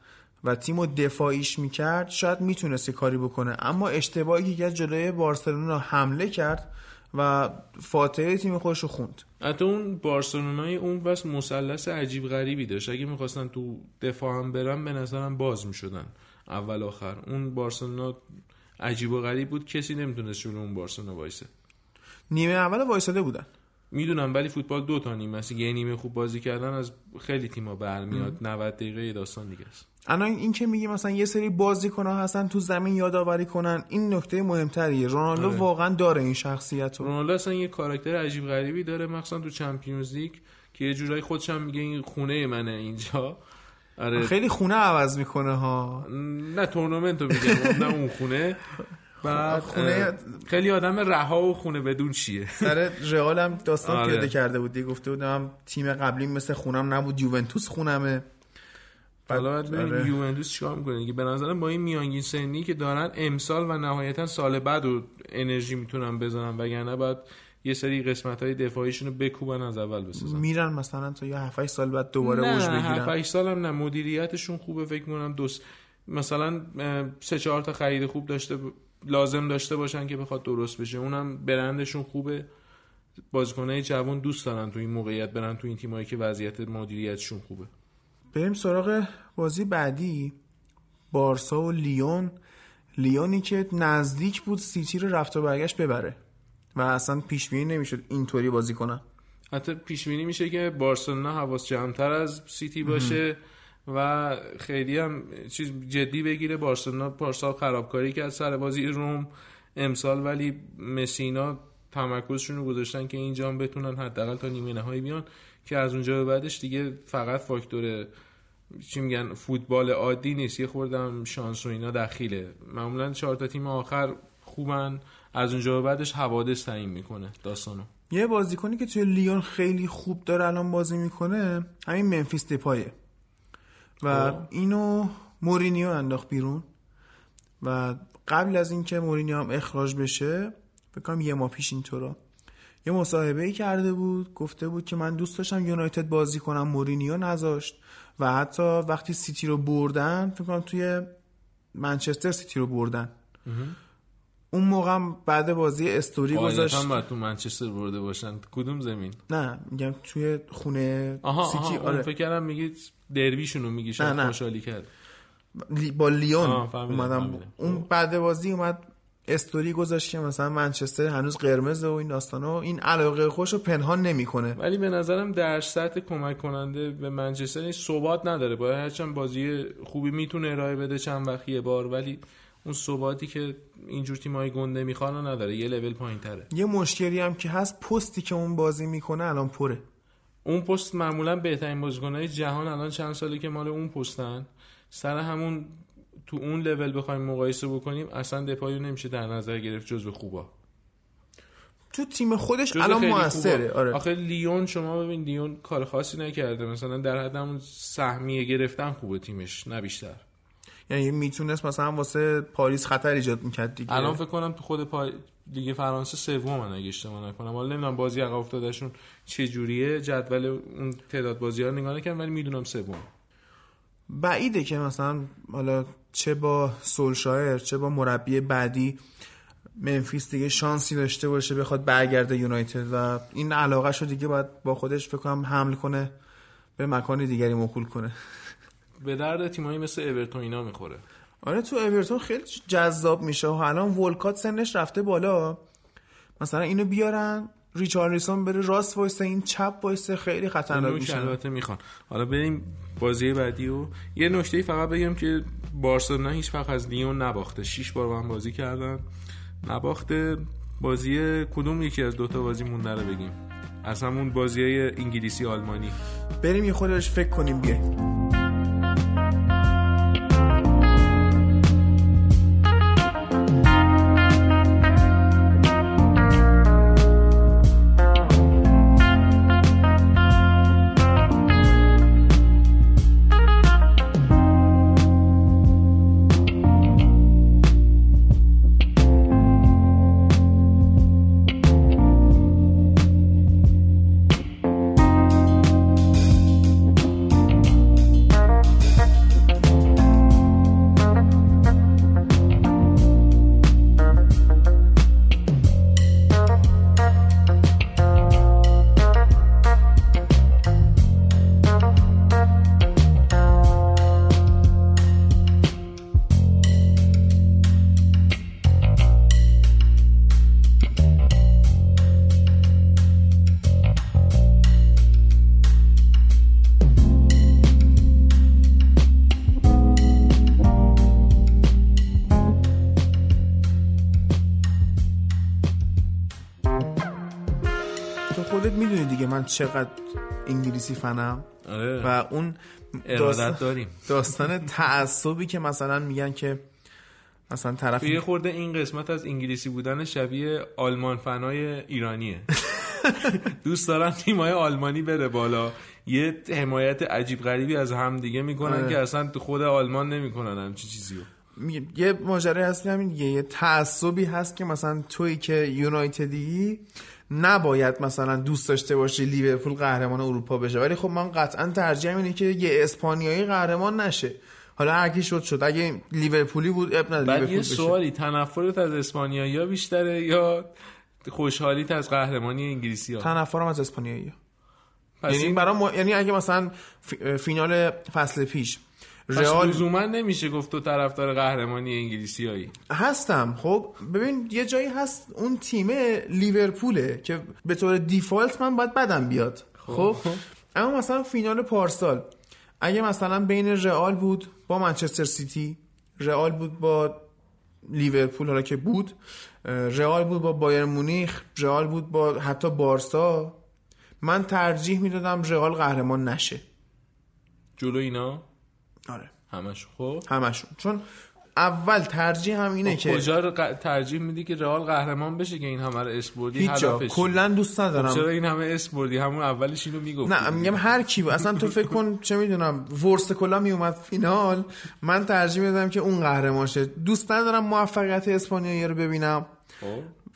و تیم رو دفاعیش می‌کرد شاید می‌تونست کاری بکنه. اما اشتباهی که کرد جلوی بارسلونا حمله کرد و فاتحه تیم خودش رو خوند. حتی اون بارسلونای اون بس مثلث عجیب غریبی داشت. اگه می‌خواستن تو دفاع هم برن به نظرم باز می‌شدن. اول آخر. اون بارسلونا عجیب و غریب بود. کسی نمی‌تونست جلو اون بارسلونا وایسه. نیمه اول وایساده بودن. می‌دونم ولی فوتبال دو تا نیمه است. یه نیمه خوب بازی کردن از خیلی تیما برمیاد. 90 دقیقه داستان دیگه است. الان این که میگه مثلا یه سری بازیکن ها هستن تو زمین یادآوری کنن این نکته مهمتریه. رونالدو آره. واقعا داره این شخصیت رو. رونالدو اصلا یه کاراکتر عجیب غریبی داره مخصوصا تو چمپیونز لیگ که یه جورایی خودش هم میگه این خونه منه اینجا. آره. خیلی خونه عوض می‌کنه ها. نه تورنمنت رو میگم نه اون خونه. بعد خونه- خیلی آدم رها و خونه بدون چیه. سر رئال هم داستان آره. پیاده کرده بود. دیگه گفته بودم تیم قبلی مثل خونم نبود یوونتوس خونمه. حالا آره. یوونتوس چیکار می‌کنه. دیگه به نظرم با این میانگین سنی که دارن امسال و نهایتا سال بعد رو انرژی می‌تونن بزنن. وگرنه باید یه سری قسمت های دفاعیشون رو بکوبن از اول بسازن میرن مثلا تا یا 7 سال بعد دوباره اوج بگیرن. 7 سال هم نه. مدیریتشون خوبه فکر می‌کنم. دوست مثلا سه چهار تا خرید خوب داشته ب- لازم داشته باشن که بخواد درست بشه. اونم برندشون خوبه. بازیکنای جوان دوست دارن تو این موقعیت برن تو این تیمایی که وضعیت مدیریتشون خوبه. بریم سراغ بازی بعدی. بارسا و لیون. لیونی که نزدیک بود سیتی رو رفت و برگشت ببره. و اصلا پیش بینی نمی‌شد اینطوری بازی کنن حتی پیش بینی میشه که بارسلونا حواس جمعتر از سیتی باشه و خیلی هم چیز جدی بگیره. بارسلونا پارسال خرابکاری کرد سر بازی روم. امسال ولی مسینا تمرکزشون رو گذاشتن که اینجا هم بتونن حداقل تا نیمه نهایی بیان. که از اونجا به بعدش دیگه فقط فاکتور چی میگن فوتبال عادی نیست. یه خوردم شانس و اینا دخیله. معمولا چهار تا تیم آخر خوبن. از اونجا به بعدش حوادث تعیین می‌کنه داستانو. یه بازیکنی که توی لیون خیلی خوب داره الان بازی می‌کنه همین ممفیس دپایه. و خب. اینو مورینیو انداخت بیرون. و قبل از اینکه مورینیو هم اخراج بشه فکر کنم یه ماه پیش اینطورا. یه مصاحبه ای کرده بود گفته بود که من دوست داشتم یونایتد بازی کنم مورینیو نذاشت. و حتی وقتی سیتی رو بردن فکر کنم توی منچستر سیتی رو بردن. اون موقع هم بعد بازی استوری گذاشت. قاعدتا باید تو منچستر برده باشن. کدوم زمین؟ نه میگم توی خونه آها سیتی آها آره. فکر کردم میگید درویشونو میگی شاید. خوشحالی کرد. با لیون اومدم. اون بعد بازی اومد استوری گذاشت که مثلا منچستر هنوز قرمزه و این داستانا و این علاقه خوش رو پنهان نمی‌کنه. ولی به نظرم در سطح کمک کننده به منچستر این ثبات نداره. باید هرچند بازی خوبی می‌تونه ارائه بده چند وقت یه بار ولی اون ثباتی که اینجور تیمای گنده می‌خوان نداره. یه لول پایین تره یه مشکلی هم که هست پستی که اون بازی می‌کنه الان پره. اون پست معمولا بهترین بازیکنهای جهان الان چند ساله که مال اون پستن. سر همون تو اون لول بخوایم مقایسه بکنیم اصلا دپایو نمیشه در نظر گرفت جزو خوبا. تو تیم خودش الان موثره. آره. آخه لیون شما ببین لیون کار خاصی نکرده. مثلا در حد همون سهمیه گرفتن خوبه تیمش نه بیشتر. یعنی می‌تونست مثلا واسه پاریس خطر ایجاد می‌کرد دیگه. الان فکر کنم تو خود پای لیگ فرانسه سوم اگه اشتباه نکنم. حالا نمی‌دونم بازی عقب افتادهشون چه جوریه جدول اون تعداد بازی ها نگاه نکردم ولی می‌دونم سوم بعیده که مثلا حالا چه با سولشایر چه با مربی بعدی منفیس دیگه شانسی داشته باشه بخواد برگرده یونایتد و این علاقه رو دیگه باید با خودش فکر کنم حمل کنه به مکان دیگری موکول کنه. به درد تیمایی مثل اورتون اینا می‌خوره. آره تو اورتون خیلی جذاب میشه و الان ولکات سنش رفته بالا. مثلا اینو بیارن ریچارلیسون بره راست وایسه این چپ وایسه خیلی خطرناک میشه البته می‌خوان. حالا بریم بازی بعدی و یه نکته فقط بگم که بارسلونا هیچ وقت از لیون نباخته. شش بار با هم بازی کردن. نباخته. بازی کدوم یکی از دوتا بازی مونده رو بگیم. از همون بازی انگلیسی آلمانی. بریم یه خودش فکر کنیم بیایم. چقدر انگلیسی فنم. آره. و اون ارادت داستان, داریم. داستان تعصبی که مثلا میگن که مثلا طرف یه خورده این قسمت از انگلیسی بودن شبیه آلمان فنای ایرانیه. دوست دارن تیمای آلمانی بره بالا. یه حمایت عجیب غریبی از هم دیگه می‌کنن آره. که اصلا تو خود آلمان نمی‌کنن همچی چیزی رو. یه ماجرا هست همین یه تعصبی هست که مثلا توی که یونایتدی نباید مثلا دوست داشته باشی لیورپول قهرمان اروپا بشه. ولی خب من قطعا ترجیح اینه که یه اسپانیایی قهرمان نشه. حالا هر کی شد شد. اگه لیورپولی بود اب نداره بعد لیورپول یه. سوالی تنفرت از اسپانیایی ها بیشتره یا خوشحالیت از قهرمانی انگلیسی ها تنفرم از اسپانیایی پس یعنی این برای ما... یعنی اگه مثلا ف- فینال فصل پیش رئال لزوما نمیشه گفت تو طرفدار قهرمانی انگلیسیایی هستم. خب ببین یه جایی هست اون تیم لیورپوله که به طور دیفالت من باید بدم بیاد. خب. اما مثلا فینال پارسال. اگه مثلا بین رئال بود با منچستر سیتی رئال بود با لیورپول حالا که بود رئال بود با بایر مونیخ رئال بود با حتی بارسا من ترجیح می‌دادم رئال قهرمان نشه. جلو اینا؟ آره. همش خب همشون. چون اول ترجیح هم اینه که کجا رو ق- ترجیح میدی که رئال قهرمان بشه که این همه رو اسپوردی هدفش کلا دوست ندارم. چرا این همه اسپوردی همون اولش اینو می‌گفت نه میگم هر کی بود. اصلا تو فکر کن چه می‌دونم ورس کلا میومد فینال. من ترجیح میدم که اون قهرمان شه. دوست ندارم موفقیت اسپانیایی رو ببینم. خب.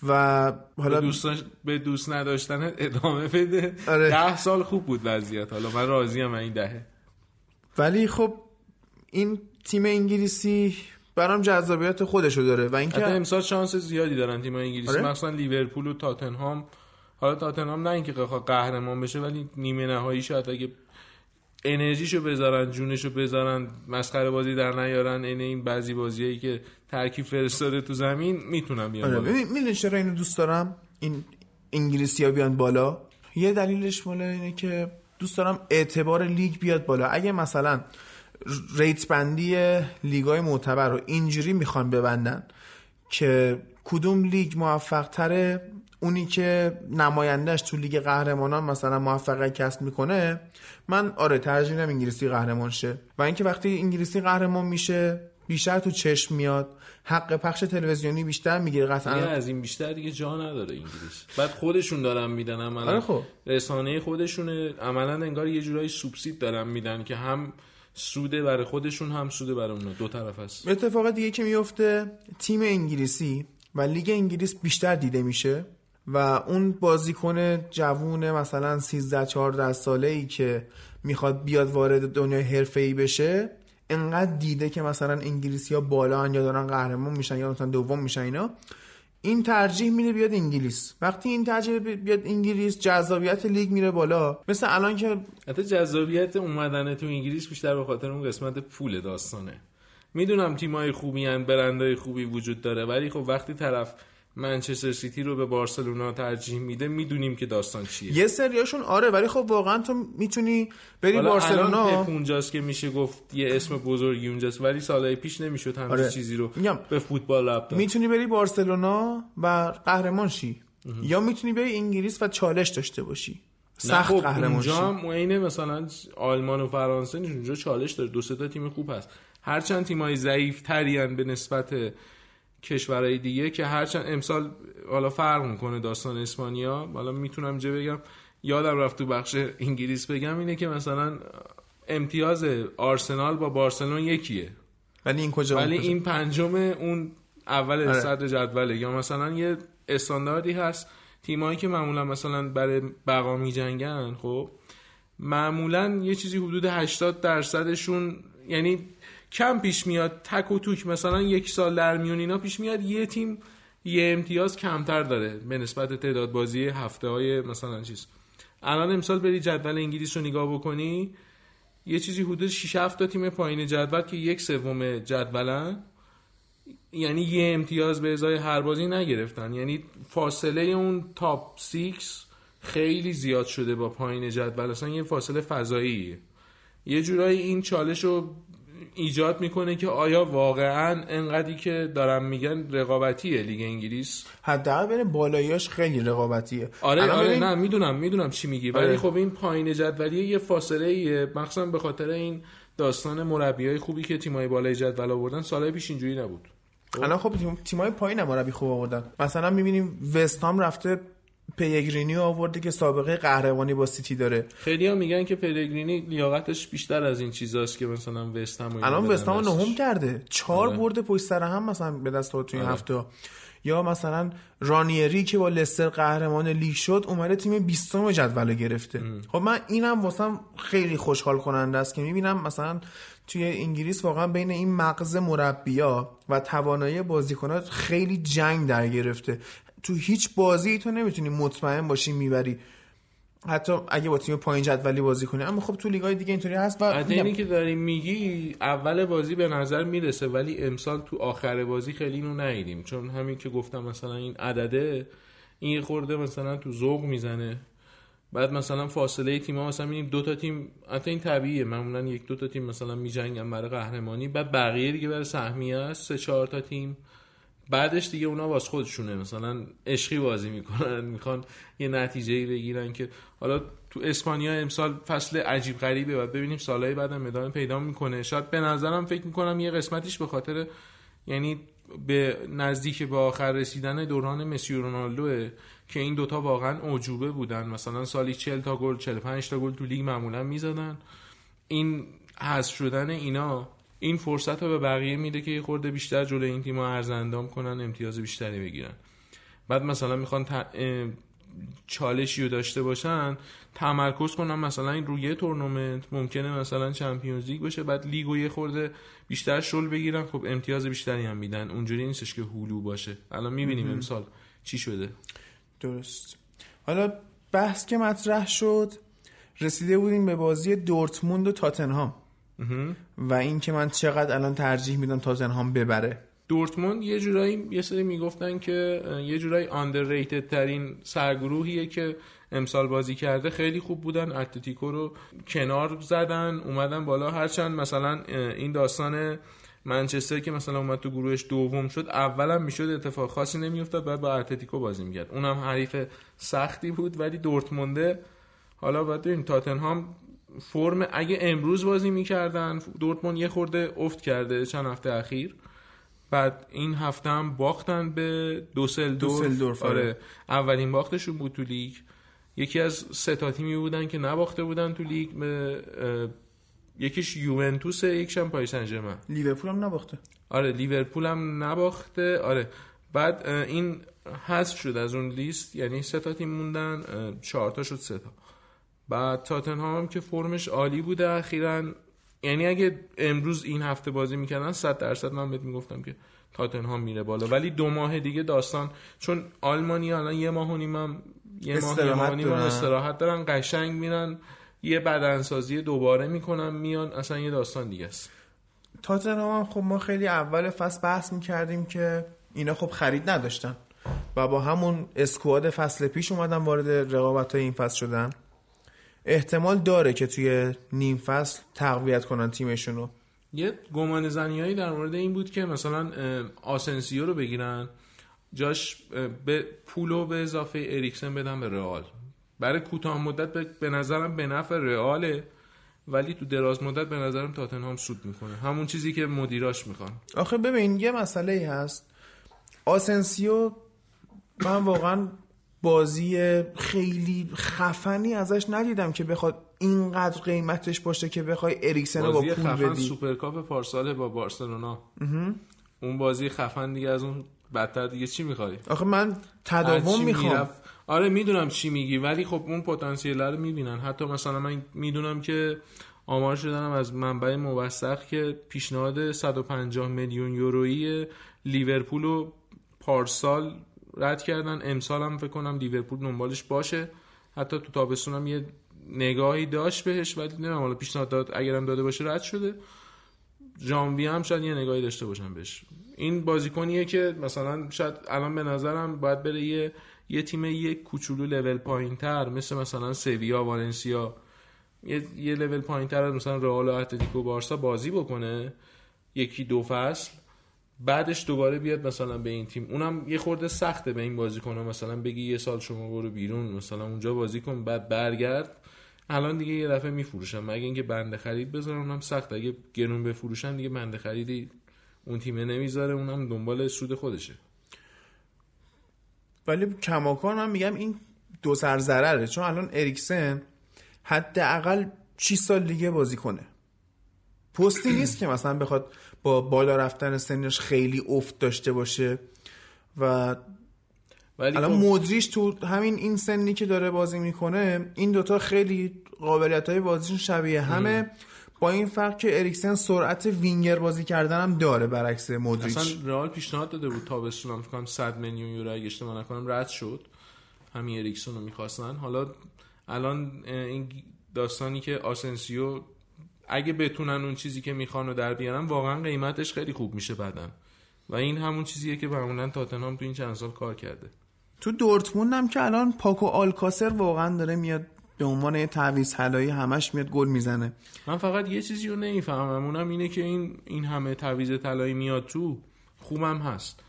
و به حالا دوست, به دوست نداشتن ادامه بده. آره. ده سال خوب بود وضعیت. حالا من راضیم این دهه. ولی خب این تیم انگلیسی برام جذابیت خودشو داره و اینکه امسال شانس زیادی دارن تیم انگلیسی آره. مخصوصا لیورپول و تاتنهام. حالا تاتنهام نه اینکه بخواد قهرمان بشه ولی نیمه نهایی شاید اگه انرژیشو بذارن جونشو بذارن مسخره بازی در نیارن این این بعضی بازیایی که ترکیب فرستاده تو زمین می‌تونن بیان آره. می‌دونی چرا اینو دوست دارم؟ این انگلیسی ها بیان بالا. یه دلیلش مال اینه که دوست دارم اعتبار لیگ بیاد بالا. اگه مثلا rate بندی لیگای معتبر رو اینجوری می‌خوان ببندن که کدوم لیگ موفق تره اونی که نمایندهش تو لیگ قهرمانان مثلا موفقیت کسب می‌کنه من آره ترجیح میدم انگلیسی قهرمان شه. و اینکه وقتی انگلیسی قهرمان میشه بیشتر تو چشم میاد. حق پخش تلویزیونی بیشتر می‌گیره قطعا. از این بیشتر دیگه جا نداره انگلیس. بعد خودشون دارن میدن عملا. آره خب. رسانه خودشونه. عملا انگار یه جورایی سوبسید دارن میدن که هم سوده برای خودشون هم سوده برای اونا. دو طرف هست. اتفاق دیگه که میفته تیم انگلیسی و لیگ انگلیس بیشتر دیده میشه و اون بازیکن جوون مثلا 13 14 ساله ای که می‌خواد بیاد وارد دنیای حرفه‌ای بشه انقدر دیده که مثلا انگلیسی ها بالا یا دارن قهرمان میشن یا مثلا دوم میشن اینا. این ترجیح میده بیاد انگلیس. وقتی این ترجیح بیاد انگلیس جذابیت لیگ میره بالا. مثل الان که حتی جذابیت اومدن تو انگلیس بیشتر به خاطر اون قسمت پول داستانه. می‌دونم تیمای خوبی هن برندهای خوبی وجود داره ولی خب وقتی طرف منچستر سیتی رو به بارسلونا ترجیح میده می‌دونیم که داستان چیه یه سریاشون آره ولی خب واقعا تو می‌تونی بری بارسلونا الان اونجاست که میشه گفت یه اسم بزرگی اونجاست ولی سالهای پیش نمی‌شد همچین آره. چیزی رو میگم. به فوتبال ربط. می‌تونی بری بارسلونا و قهرمان شی یا می‌تونی بری انگلیس و چالش داشته باشی سخت خب قهرمان شی اونجا مثلا آلمان و فرانسه اونجا چالش داره دو سه تا تیم خوب هست هرچند تیمای ضعیف ترین به نسبت کشورهای دیگه که هرچند امسال حالا فرق می‌کنه داستان اسپانیا حالا می‌تونم جه بگم یادم رفت تو بخش انگلیس بگم اینه که مثلا امتیاز آرسنال با بارسلون یکیه ولی این کجا ولی؟ این پنجم اون اول آره. صدر جدوله یا مثلا یه استانداردی هست تیمایی که معمولا مثلا برای بقا میجنگن خب معمولا یه چیزی حدود 80 درصدشون یعنی کم پیش میاد تک و توک مثلا یک سال در میون اینا پیش میاد یه تیم یه امتیاز کمتر داره به نسبت تعداد بازی هفته های مثلا چیز. الان امسال بری جدول انگلیس رو نگاه بکنی یه چیزی حدود 6 7 تا تیم پایین جدول که یک سوم جدولن. یعنی یه امتیاز به ازای هر بازی نگرفتن. یعنی فاصله اون تاپ 6 خیلی زیاد شده با پایین جدول. اصلا یه فاصله فضاییه. یه جورایی این چالش رو ایجاد می‌کنه که آیا واقعا انقدری که دارم میگن رقابتیه لیگ انگلیس؟ حداقل بین بالاییاش خیلی رقابتیه. آره آره ببین- نه می‌دونم می‌دونم چی میگی. آره. ولی خب این پایین جدولیه یه فاصله ایه مخصوصا به خاطر این داستان مربیای خوبی که تیمای بالای جدول آوردن سالهای پیش اینجوری نبود. الان خب تیم تیمای پایین هم مربی خوب آوردن. مثلا می‌بینیم وستام رفته پیگرینی آورده که سابقه قهرمانی با سیتی داره خیلی هم میگن که پلگرینی لیاقتش بیشتر از این چیزاست که مثلا وستهم و اینا الان وستام. نهم کرده چهار آره. برد پشت سر هم مثلا به دست آورد توی این آره. هفته یا مثلا رانیری که با لستر قهرمان لیگ شد اومده تیم 20 جدول گرفته خب من اینم واسم خیلی خوشحال کننده است که می‌بینم مثلا توی انگلیس واقعا بین این مغز مربیا و توانایی بازیکنات خیلی جنگ در گرفته تو هیچ بازی تو نمی‌تونی مطمئن باشی می‌بری. حتی اگه با تیم پایین جدولی بازی کنه اما خب تو لیگای دیگه اینطوری هست و اینی که داری میگی اول بازی به نظر می‌رسه ولی امسال تو آخر بازی خیلی اینو ندیدیم. چون همین که گفتم مثلا این عدده این یه خورده مثلا تو ذوق می‌زنه. بعد مثلا فاصله تیم‌ها مثلا می‌بینیم دو تا تیم حتی این طبیعیه. معمولا یک دو تا تیم مثلا میجنگن برای قهرمانی. بعد بقیه دیگه برای سهمیه است سه چهار تا تیم. بعدش دیگه اونا واس خودشونه. مثلا عشقی بازی می‌کنن می‌خوان یه نتیجه بگیرن که حالا تو اسپانیا امسال فصل عجیب غریبه. بعد ببینیم سالهای بعدم ادامه پیدا می‌کنه. شاید به نظرم فکر می‌کنم یه قسمتیش به خاطر یعنی به نزدیک به آخر رسیدن دوران مسی و رونالدوه که این دوتا واقعا عجوبه بودن. مثلا سالی 40 تا گل 45 تا گل تو لیگ معمولا می‌زدن. این حذف شدن اینا این فرصت رو به بقیه میده که یه خورده بیشتر جلوی این تیم‌ها عرض اندام کنن امتیاز بیشتری بگیرن. بعد مثلا می‌خوان ت... چالشی رو داشته باشن تمرکز کنن مثلا این روی تورنمنت ممکنه مثلا Champions League باشه بعد لیگ و یه خورده بیشتر شل بگیرن. خب امتیاز بیشتری هم میدن. اونجوری نیستش که هولو باشه. الان می‌بینیم امسال چی شده. درست. حالا بحث که مطرح شد رسیده بودیم به بازی دورتموند و تاتنهام. و اینکه من چقدر الان ترجیح میدم تاتنهام ببره. دورتموند یه جورایی یه سری می‌گفتن که یه جورایی underrated ترین سرگروهیه که امسال بازی کرده. خیلی خوب بودن اتلتیکو رو کنار زدن اومدن بالا. هرچند مثلا این داستان منچستر که مثلا اومد تو گروهش دوم شد اولم می‌شد اتفاق خاصی نمیافتاد بعد با اتلتیکو بازی می‌کرد. اونم حریف سختی بود ولی دورتمونده حالا باید ببینیم تاتنهام فرم اگه امروز بازی می‌کردن دورتموند یه خورده افت کرده چند هفته اخیر. بعد این هفته هم باختن به دوسلدورف. دوسلدورف، آره. آره. اولین باختشون بود تو لیگ. یکی از سه تا تیمی بودن که نباخته بودن تو لیگ. به یکیش یوونتوسه یکیش هم پاریس سن ژرمن لیورپول هم نباخته. آره لیورپول هم نباخته. آره. بعد این حذف شد از اون لیست. یعنی سه تا تیم موندن چهار تا شد سه تا. بعد تاتنهام هم که فرمش عالی بوده اخیرا. یعنی اگه امروز این هفته بازی می‌کردن 100 درصد من بهت می‌گفتم که تاتنهام میره بالا. ولی دو ماه دیگه داستان چون آلمانی الان یه ماه و نیم هم یه ماه و نیم هم دارن. استراحت دارن قشنگ میرن یه بدنسازی دوباره می‌کنن میان اصلا یه داستان دیگه است. تاتنهام هم خب ما خیلی اول فصل بحث می‌کردیم که اینا خب خرید نداشتن و با همون اسکواد فصل پیش اومدن وارد رقابت های این فصل شدن. احتمال داره که توی نیم فصل تقویت کنن تیمشون رو یه گمانه زنیایی در مورد این بود که مثلا آسنسیو رو بگیرن جاش یه پولو به اضافه اریکسن بدن به رئال. برای کوتاه مدت به- به نظرم به نفع رئاله ولی تو دراز مدت به نظرم تاتنهام سود می‌کنه. همون چیزی که مدیراش می‌خوان. آخه ببین یه مسئله ای هست. آسنسیو من واقعا بازی خیلی خفنی ازش ندیدم که بخواد اینقدر قیمتش باشه که بخوای اریکسن رو با یه پول خفن بدی. سوپرکاپ پارسال با بارسلونا. اون بازی خفن دیگه از اون بدتر دیگه چی می‌خوای؟ آخه من تداوم می‌خوام میرفت- آره می‌دونم چی میگی ولی خب اون پتانسیل رو می‌بینن. حتی مثلا من می‌دونم که آمار شنیدم از منبع موثق که پیشنهاد 150 میلیون یورویی لیورپول رو پارسال رد کردن. امسال هم فکر کنم لیورپول دنبالش باشه. حتی تو تابستون هم یه نگاهی داشت بهش ولی نمی‌دونم. حالا پیشنهاد داد اگرم داده باشه رد شده. ژانویه هم شاید یه نگاهی داشته باشن بهش. این بازیکنیه که مثلا شاید الان به نظرم باید بره یه یه تیم یک کوچولو لول پایینتر مثل مثلا سویا والنسیا. یه, یه لول پایینتر از مثلا رئال اتلتیکو بارسا بازی بکنه. یکی دو فصل. بعدش دوباره بیاد مثلا به این تیم. اونم یه خورده سخته به این بازیکن مثلا بگی یه سال شما برو بیرون مثلا اونجا بازی کن بعد برگرد. الان دیگه یه دفعه میفروشن. مگه اینکه بنده خرید بذارن اونم سخت. اگه گرون بفروشن دیگه بنده خریدی اون تیمه نمی‌ذاره اونم دنبال سود خودشه. ولی کماکان من میگم این دو سر ضرره. چون الان اریکسن حداقل 6 سال دیگه بازی کنه. پستی نیست که مثلا بخواد با بالا رفتن سنش خیلی افت داشته باشه و ولی الان خب مودریچ تو همین این سنی که داره بازی می‌کنه این دوتا خیلی قابلیت های بازیشون شبیه همه. با این فرق که اریکسن سرعت وینگر بازی کردن هم داره برعکس مودریچ اصلا رئال پیشنهاد داده بود تابستون فکر کنم 100 میلیون یورو اگه اشتباه نکنم رد شد. همین اریکسن رو می‌خواستن. حالا الان این داستانی که آسنسیو اگه بتونن اون چیزی که می‌خوان رو در بیارن واقعا قیمتش خیلی خوب میشه بعدن و این همون چیزیه که معمولا تاتنهام تو این چند سال کار کرده. تو دورتموند هم که الان پاکو آلکاسر واقعا داره میاد به عنوان یه تعویض طلایی همش میاد گل می‌زنه. من فقط یه چیزی رو نمی‌فهمم. اونم اینه که این این همه تعویض طلایی میاد تو خوبم هست.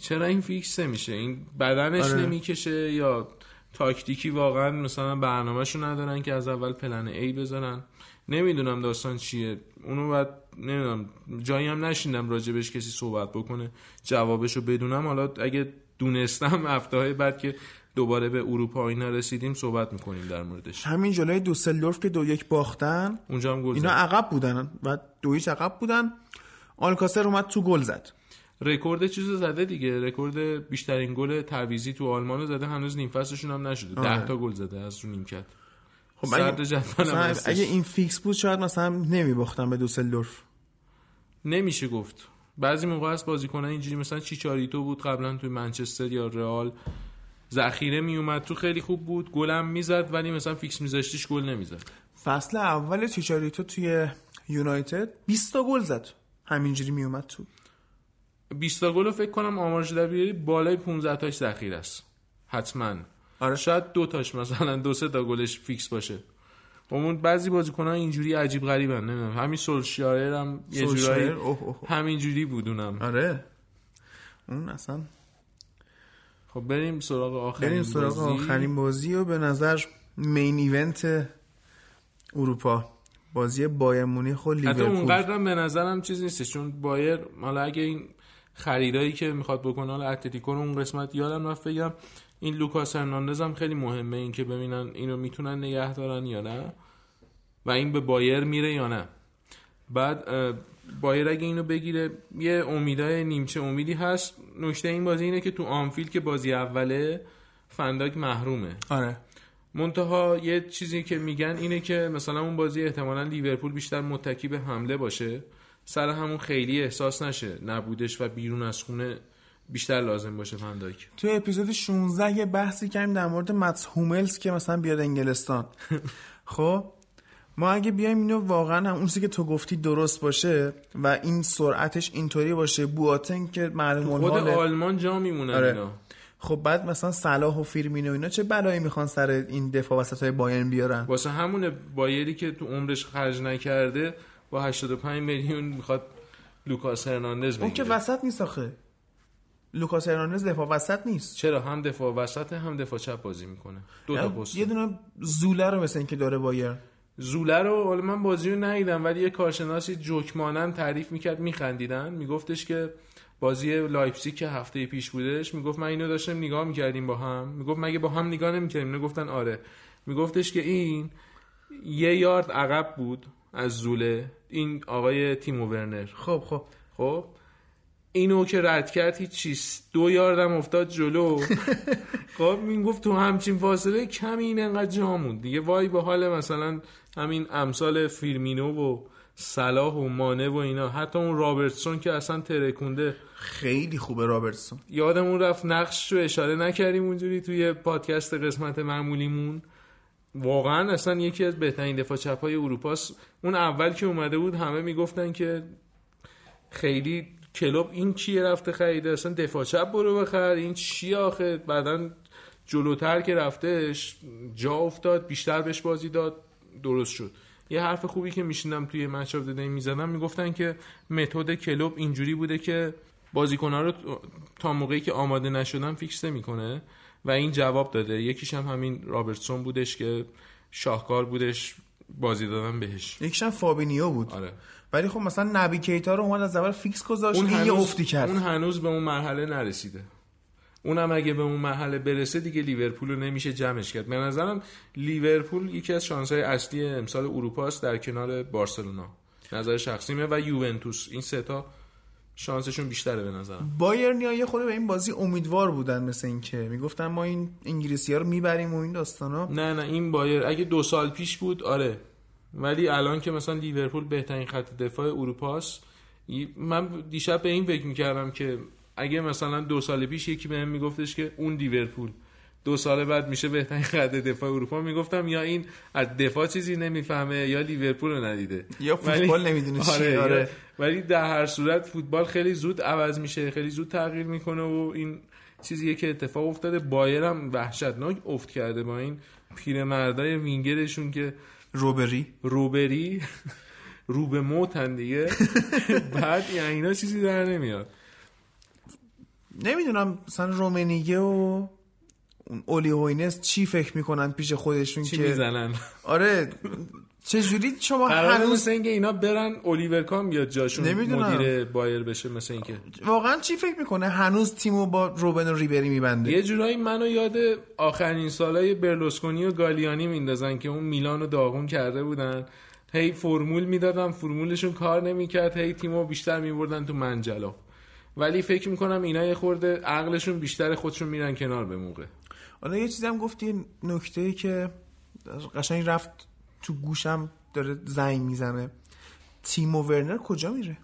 چرا این فیکس میشه این بدنش آره. نمی‌کشه یا تاکتیکی واقعا مثلا برنامهشو ندارن که از اول پلن ای بذارن؟ نمی‌دونم داستان چیه. اونو بعد نمی‌دونم جایی هم نشنیدم راجبش کسی صحبت بکنه جوابشو بدونم. حالا اگه دونستم هفته های بعد که دوباره به اروپا اینا رسیدیم صحبت می‌کنیم در موردش. همین جلوی دوسلدورف که دو یک باختن اونجا هم گل اینا. عقب بودن و دو هیچ عقب بودن. آلکاسر اومد تو گل زد. رکورد چیزو زده دیگه. رکورد بیشترین گل تعویضی تو آلمان رو زده هنوز نیم فصلشون هم نشده. آره. 10 تا گل زده از رو نیمکت خب اگه, مثلا. اگه این فیکس بود شاید مثلا نمیباختن به دوسلدورف. نمیشه گفت. بعضی موقع هست بازیکنان اینجوری مثلا چیچاریتو بود قبلا توی منچستر یا رئال. ذخیره میومد تو خیلی خوب بود گلم می‌زد ولی مثلا فیکس میذاشتیش گل نمی‌زد. فصل اول چیچاریتو توی یونایتد 20 تا گل زد. همینجوری میومد تو. 20 تا گل فکر کنم آمارش در بالای 15 تاش ذخیره است. حتما. آره. شاید دو تاش مثلا دو سه تا گلش فیکس باشه. اون بعضی بازیکن‌ها اینجوری عجیب غریبن نمی‌دونم. همین سولشایر هم یه جورایی اوه، اوه. همین جوری بود اونم. آره. اون اصلا خب بریم سراغ آخرین بریم سراغ بازی. آخرین بازی و به نظر main event اروپا. بازی بایرن مونیخ و حتی لیورپول. اونقدرم به نظرم چیز نیستش چون بایرن حالا اگه این خریدایی که می‌خواد بکنه حالا اتلتیکو اون قسمت یادم رفت بگم این لوکاس هرناندز هم خیلی مهمه این که ببینن اینو می‌تونن نگه دارن یا نه. و این به بایرن میره یا نه. بعد بایرن اگه اینو بگیره یه امیدای نیمچه امیدی هست. نکته این بازی اینه که تو آنفیلد که بازی اوله فن‌دایک محرومه. آره. منتها یه چیزی که میگن اینه که مثلا اون بازی احتمالا لیورپول بیشتر متکی به حمله باشه. سر همون خیلی احساس نشه. نبودش و بیرون از خونه بیشتر لازم باشه فندایک تو اپیزود 16 یه بحثی کردیم در مورد متس هوملز که مثلا بیاد انگلستان. خب ما اگه بیایم اینو واقعا هم اون که تو گفتی درست باشه و این سرعتش اینطوری باشه بواتنگ که معلوم خود الحاله آلمان جا میمونن آره. اینا. خب بعد مثلا صلاح و فیرمینو اینا چه بلایی می‌خوان سر این دفاع وسط های بایرن بیارن؟ واسه همون بایرنی که تو عمرش خرج نکرده با 85 میلیون می‌خواد لوکاس هرناندز اون که بگیره. وسط نیست آخه. لوکاس هرناندز دفاع وسط نیست. چرا؟ هم دفاع وسط هم دفاع چپ بازی می‌کنه. دو تا پست. یه دونه زوله رو مثل اینکه داره بایرن زوله رو حالا من بازی رو ندیدم ولی یه کارشناسی جوک مانند تعریف می‌کرد میخندیدن. میگفتش که بازی لایپزیگ که هفته پیش بودش می‌گفت من اینو داشتم نگاه می‌کردیم با هم. می‌گفت مگه با هم نگاه نمی‌کردیم؟ اینو گفتن آره. میگفتش که این یه یارد عقب بود از زوله این آقای تیمو ورنر. خب خب. خب؟ اینو که رد کرد هیچ چیز. دو یاردم افتاد جلو. خب این گفت تو همچین فاصله کمی این انقدر جا موند. دیگه وای به حال مثلا همین امثال فیرمینو و صلاح و مانه و اینا. حتی اون رابرتسون که اصلا ترکونده. خیلی خوبه رابرتسون. یادمون رفت نقش رو اشاره نکردیم اونجوری توی پادکست قسمت معمولیمون. واقعا اصلا یکی از بهترین دفاع چپ های اروپاست. اون اول که اومده بود همه می‌گفتن که خیلی کلوپ این کیه رفته خریده؟ اصلا دفاع چپ برو بخر. این چی آخه؟ بعدا جلوتر که رفتش جا افتاد بیشتر بهش بازی داد درست شد. یه حرف خوبی که می‌شنیدم توی Match of the Day می‌زدم می‌گفتن که متد کلوپ اینجوری بوده که بازیکن‌ها رو تا موقعی که آماده نشدن فیکس می‌کنه و این جواب داده. یکیش هم همین رابرتسون بودش که شاهکار بودش. بازی دادن بهش. یکیش هم فابینیو بود. آره. ولی خب مثلا نبی کیتا رو اومد از اول فیکس گذاشت اون یه هنوز افتی کرد. اون هنوز به اون مرحله نرسیده. اونم اگه به اون مرحله برسه دیگه لیورپول رو نمیشه جمعش کرد. به نظرم لیورپول یکی از شانس‌های اصلی امسال اروپا است در کنار بارسلونا. نظر شخصیمه و یوونتوس. این سه تا شانسشون بیشتره به نظرم. بایرنیا یه خورده به این بازی امیدوار بودن مثل اینکه. می‌گفتن ما این انگلیسی ها رو می‌بریم و این داستانا نه نه این بایر اگه دو سال پیش بود آره. ولی الان که مثلا لیورپول بهترین خط دفاع اروپاست من دیشب به این فکر می‌کردم که اگه مثلا دو سال پیش یکی بهم میگفتش که اون لیورپول دو سال بعد میشه بهترین خط دفاع اروپا می‌گفتم یا این از دفاع چیزی نمی‌فهمه یا لیورپول رو ندیده. یا فوتبال نمی‌دونه چیه، آره, آره. یا- ولی در هر صورت فوتبال خیلی زود عوض میشه خیلی زود تغییر می‌کنه و این چیزیه که اتفاق افتاده. بایر هم وحشتناک افت کرده با این پیرمردای وینگرشون که روبری. روبری. رو به موتن دیگه. بعد یعنی اینا چیزی در نمیاد. نمی‌دونم مثلا رومنیگه و اون اولی هوینس چی فکر می‌کنن پیش خودشون چی که می‌زنن؟ آره چجوری شما قرار هنوز اینکه اینا برن الیور کام بیاد جاشون نمی‌دونم. مدیر بایر بشه مثل اینکه؟ واقعا چی فکر می‌کنه؟ هنوز تیمو با روبن و ریبری میبنده. یه جورایی منو یاد آخرین سالای برلوسکونی و گالیانی میندازن که اون میلان رو داغون کرده بودن. هی فرمول می‌دادن فرمولشون کار نمی‌کرد هی تیمو بیشتر میبردن تو منجلا ولی فکر می‌کنم اینا یه خورده عقلشون بیشتر خودشون میرن کنار به موقع. حالا یه چیزی هم گفتی نکته ای که قشنگ رفت تو گوشم داره زنگ می‌زنه. تیمو ورنر کجا میره؟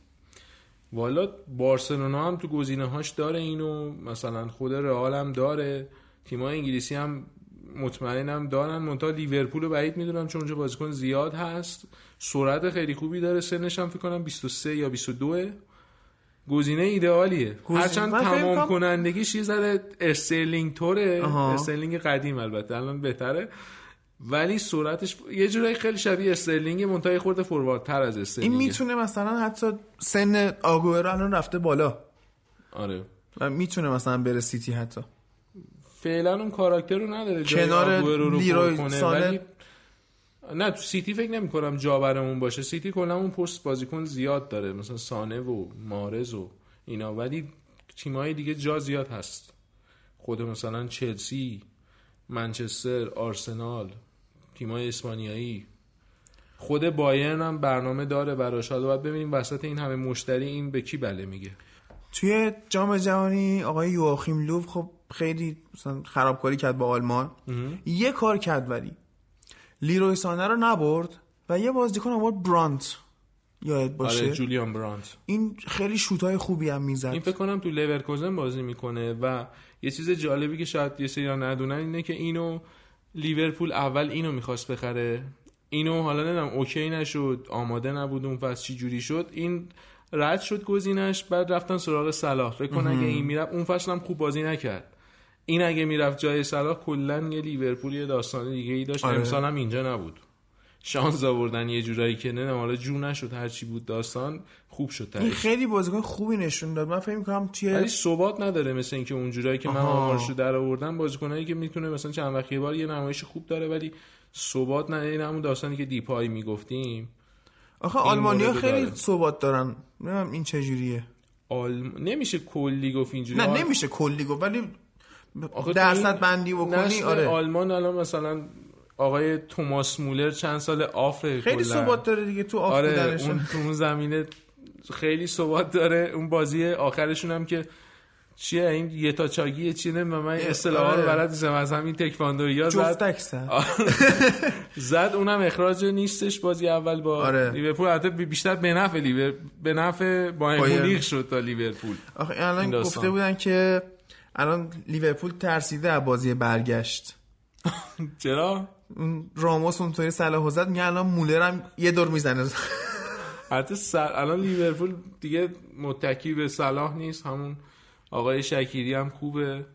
والا بارسلونا هم تو گزینه هاش داره اینو مثلا خود رئال هم داره تیم‌های انگلیسی هم مطمئنم دارن منتها لیورپول رو بعید می‌دونم چون اونجا بازیکن زیاد هست. سرعت خیلی خوبی داره سنش هم فکر کنم 23 یا 22 گزینه ایدئالیه. هرچند تمام می‌کنم- کنندگیش یه ذره استرلینگ طوره آها. استرلینگ قدیم البته الان بهتره. ولی سرعتش یه جورایی خیلی شبیه استرلینگ منتها یه خورده فورواردتر از استرلینگ. این می‌تونه مثلا حتی سن آگوئرو الان رفته بالا. آره. و می‌تونه مثلا بره سیتی حتی. فعلا اون کاراکتر رو نداره کنار لیروی سانه. نه تو سیتی فکر نمی کنم جا برامون باشه. سیتی کلا اون پست بازیکن زیاد داره مثلا سانه و محرز و اینا. ولی تیمای دیگه جا زیاد هست. خود مثلا چلسی منچستر آرسنال تیمای اسپانیایی. خود بایرن هم برنامه داره براش. حالا باید ببینیم وسط این همه مشتری این به کی بله میگه. توی جام جهانی آقای یواخیم لوف خب خیلی مثلا خرابکاری کرد با آلمان. یه کار کرد ولی. لیروی سانه رو نبرد و یه بازیکن آورد برانت. یاد باشه؟ آره جولیان برانت. این خیلی شوتای خوبی هم می‌زد. این فکر کنم تو لیورکوزن بازی می‌کنه و یه چیز جالبی که شاید یه سری ندونن اینه که اینو لیورپول اول اینو می‌خواست بخره. اینو حالا نمی‌دونم OK نشد آماده نبود اون فصل چی جوری شد. این رد شد گزینش بعد رفتن سراغ صلاح. فکر کن اگه این می‌رفت اون فصل هم خوب بازی نکرد. این اگه می‌رفت جای صلاح کلا یه لیورپول یه داستان دیگه ای داشت. آره. امسال هم اینجا نبود. شانس آوردن یه جورایی که نه حالا جو نشد. هر چی بود داستان خوب شد این. خیلی بازیکن خوبی نشون dاد من فکر می‌کنم توی ولی ثبات نداره مثل اینکه اونجورایی که من آها. آمارش رو در آوردم بازیکنایی که می‌تونه مثلا چند وقت یه بار یه نمایش خوب داره ولی ثبات نداره این همون داستانی که دیپایی می‌گفتیم. آخه آلمانیا خیلی. ثبات دارن. نمی‌دونم این چجوریه. آلم... نمیشه کلی گفت اینجوری. نه آل- نمیشه کلی گفت ولی درصد بندی بکنی؟ آره. آلمان الان مثلا آقای توماس مولر چند سال آفه خیلی. ثبات داره دیگه تو آف آره. اون تو اون زمینه خیلی ثبات داره. اون بازی آخرشون هم که چیه؟ این یه تا چاگیه چیه نه من اصطلاحا رو آره. بلد نیستم. از همین تکواندویا زد. جفتک زد. زد. اونم اخراج نیستش بازی اول با آره. لیورپول. البته بیشتر به نفع لیور به نفع بایر. مونیخ شد تا لیورپول. آخه الان. گفته بودن که الان لیورپول ترسیده از بازی برگشت. چرا؟ راموس اونطوری صلاح زد میگه الان مولر هم یه دور می‌زنه. حتی سر... الان لیورپول دیگه متکی به صلاح نیست. همون آقای شکیری هم خوبه.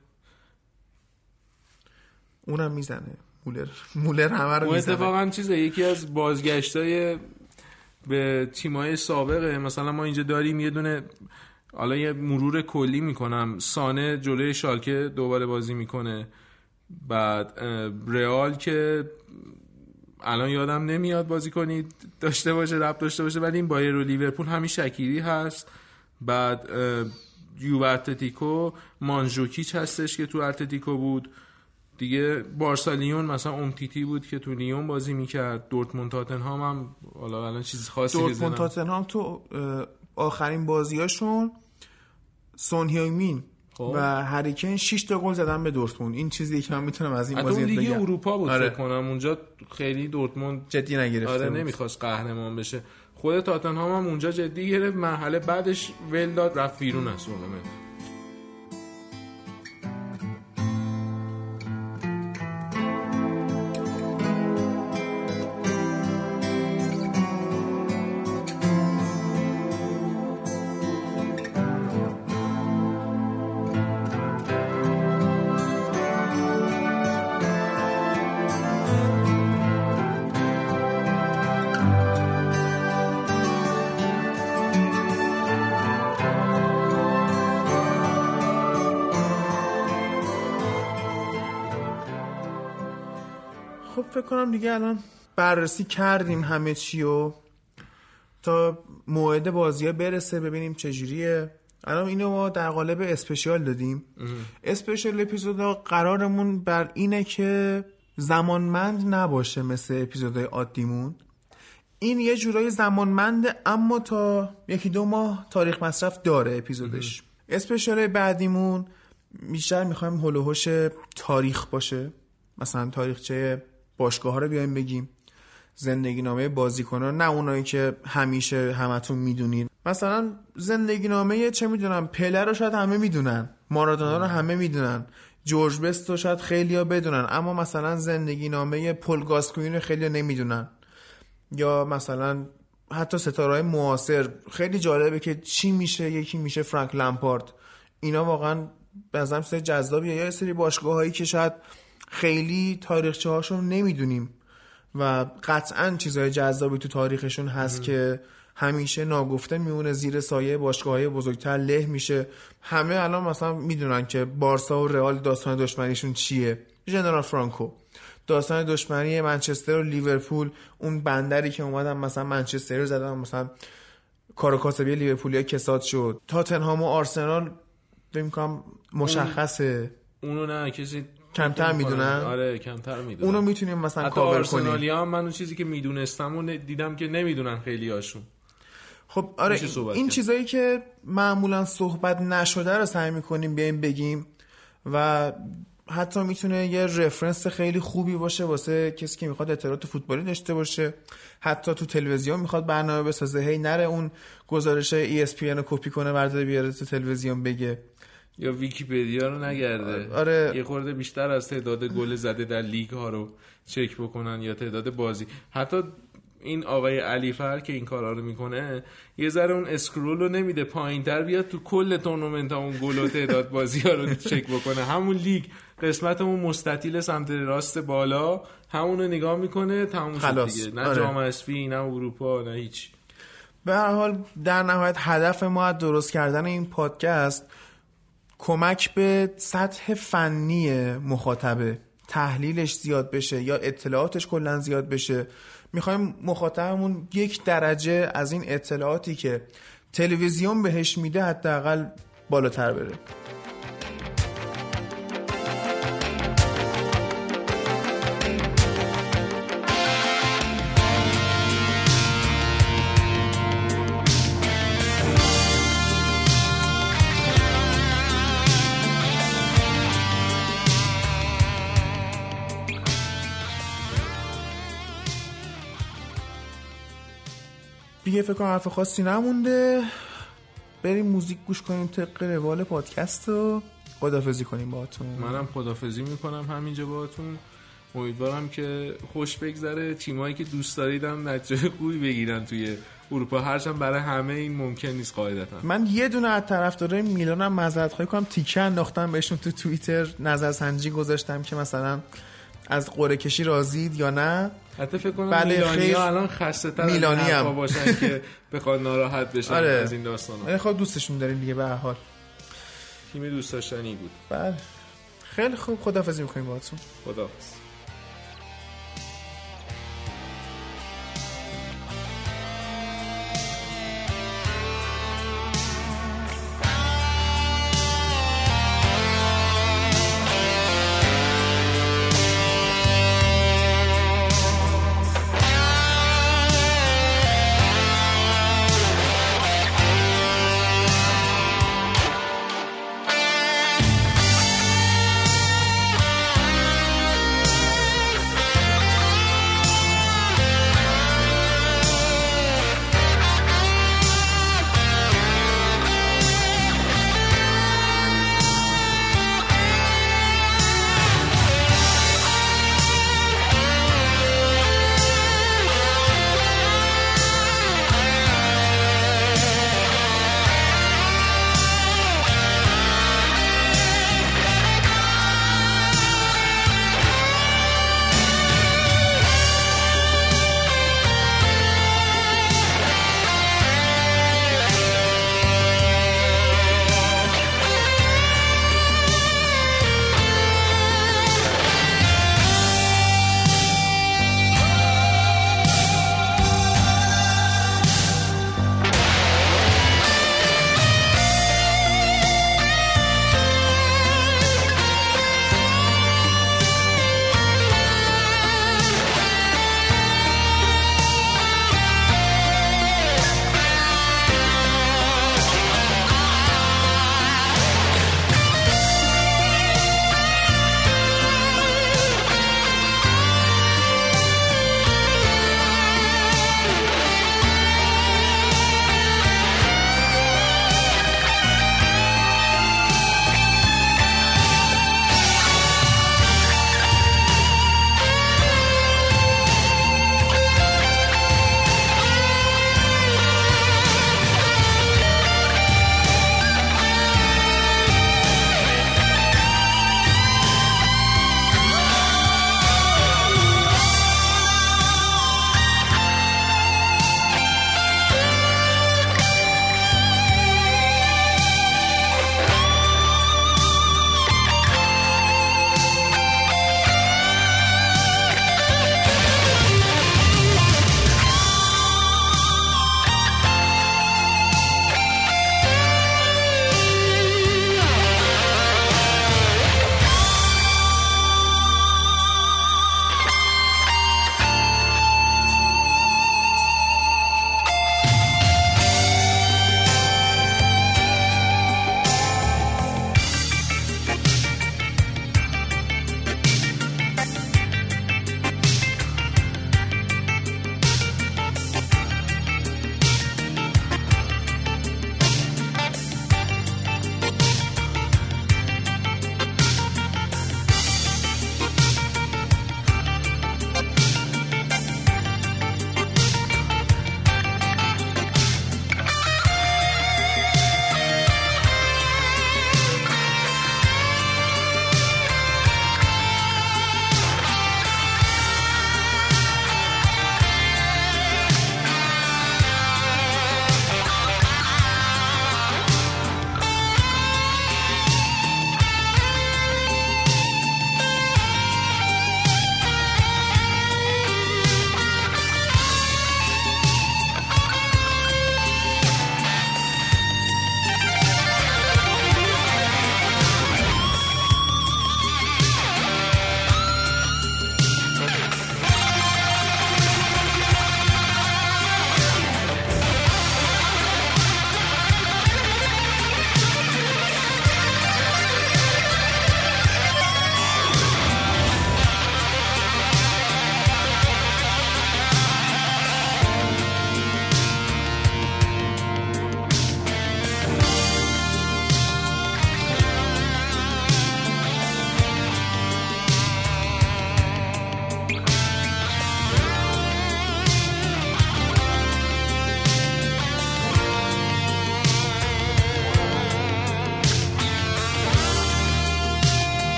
اونم می‌زنه. مولر مولر همه رو می‌زنه. اتفاقا چیزه یکی از بازگشتای به تیمای سابقه. مثلا ما اینجا داریم یه دونه حالا یه مرور کلی می‌کنم. سانه جلوی شالکه دوباره بازی می‌کنه. بعد رئال که الان یادم نمیاد بازی کنید داشته باشه رب داشته باشه ولی این بایر و لیورپول همین شکیری هست. بعد اه، یووه اتلتیکو مانجوکیچ هستش که تو اتلتیکو بود. دیگه بارسا لیون مثلا امتیتی بود که تو لیون بازی می‌کرد. دورتموند تاتنهام هم حالا الان چیز خاصی دورتموند تاتنهام تو آخرین بازیاشون سون هیومین خب. و هریکن 6 تا گل زدن به دورتموند این چیزی که من می‌تونم از این بازی بگم اروپا بود آره. فکر کنم اونجا خیلی دورتموند جدی نگرفته آره. نمی‌خواست قهرمان بشه خود تاتنهام هم اونجا جدی گرفت مرحله بعدش ول داد رفت بیرون از فکر کنم دیگه الان بررسی کردیم همه چی و تا موعد بازی ها برسه ببینیم چجوریه الان اینو ما در قالب اسپشیال دادیم. اسپشیال اپیزود قرارمون بر اینه که زمانمند نباشه مثل اپیزودهای عادیمون. این یه جورایی زمانمنده اما تا یکی دو ماه تاریخ مصرف داره اپیزودش. اسپشیال بعدیمون بیشتر می‌خوایم هلوهوش تاریخ باشه. مثلا تاریخچه باشگاه ها رو بیایم بگیم. زندگی نامه بازیکنان نه اونایی که همیشه همتون می‌دونید. مثلا زندگی نامه چه می‌دونم پله رو شاید همه می‌دونن مارادونا رو همه می‌دونن جورج بست رو شاید خیلی ها بدونن اما مثلا زندگی نامه پل گاسکوین رو خیلی نمی‌دونن. یا مثلا حتی ستاره معاصر. خیلی جالبه که چی میشه یکی میشه فرانک لمپارد. اینا واقعا به نظرم جذابیه. یا سری باشگاه هایی که شاید خیلی تاریخچه هاشون نمی‌دونیم. و قطعا چیزهای جذابی تو تاریخشون هست که همیشه ناگفته میمونه زیر سایه باشگاه های بزرگتر له میشه. همه الان مثلا می‌دونن که بارسا و رئال داستان دشمنیشون چیه. ژنرال فرانکو. داستان دشمنی منچستر و لیورپول اون بندری که اومدن مثلا منچستر رو زدن مثلا کارو کاسبی لیورپولیا کساد شد. تاتنهام و آرسنال فکر می‌کنم مشخصه. اونو نه کسی کمتر می‌دونن؟ آره کمتر می‌دونن. اونو می‌تونیم مثلا کاور کنیم. هم من اون چیزی که می‌دونستم و دیدم که نمی‌دونن خیلی هاشون. خب آره این. چیزایی که معمولا صحبت نشده رو سعی می‌کنیم بیایم بگیم و حتی می‌تونه یه رفرنس خیلی خوبی باشه واسه کسی که می‌خواد اطلاعات فوتبالی داشته باشه. حتی تو تلویزیون می‌خواد برنامه بسازه. هی نره اون گزارش ESPN رو کپی کنه برداره بیاره تو تلویزیون بگه. یا ویکیپدیا رو نگرده آره. یه خورده بیشتر از تعداد گل زده در لیگ ها رو چک بکنن یا تعداد بازی حتی این آقای علیفر که این کارا رو می‌کنه یه ذره اون scroll رو نمیده پایین تر بیاد تو کل تورنمنت ها اون گل و تعداد بازی ها رو چک بکنه همون لیگ قسمت اون مستطیل سمت راست بالا همون رو نگاه می‌کنه تموم شد خلاص. دیگه نه آره. جام اسپی نه اروپا نه هیچ به هر حال در نهایت هدف ما از درست کردن این پادکست کمک به سطح فنی مخاطبه تحلیلش زیاد بشه یا اطلاعاتش کلا زیاد بشه. می‌خوایم مخاطبمون یک درجه از این اطلاعاتی که تلویزیون بهش میده حداقل بالاتر بره. دیگه فکر کنم حرف خاصی نمونده. بریم موزیک گوش کنیم طبق روال پادکست و خدافزی کنیم باهاتون. منم خدافزی می‌کنم همینجا باهاتون. امیدوارم که خوش بگذره. تیمایی که دوست داریدم نتیجه خوبی بگیرن توی اروپا. هرچند برای همه این ممکن نیست قاعدتا. من یه دونه از طرفدارای میلانم معذرت خواهی کنم تیکه انداختم بهشون تو توییتر نظرسنجی گذاشتم که مثلا از قرعه کشی راضید یا نه. حتی فکر کنم بله، میلانی خیلی- الان خسته تر میلانی هم. باشن که بخواد ناراحت بشن آره. از این داستان ها خب دوستشون داریم دیگه به حال. تیم دوست داشتنی بود. بله. خیلی خوب. خدافزی می‌کنیم باهاتون. خدا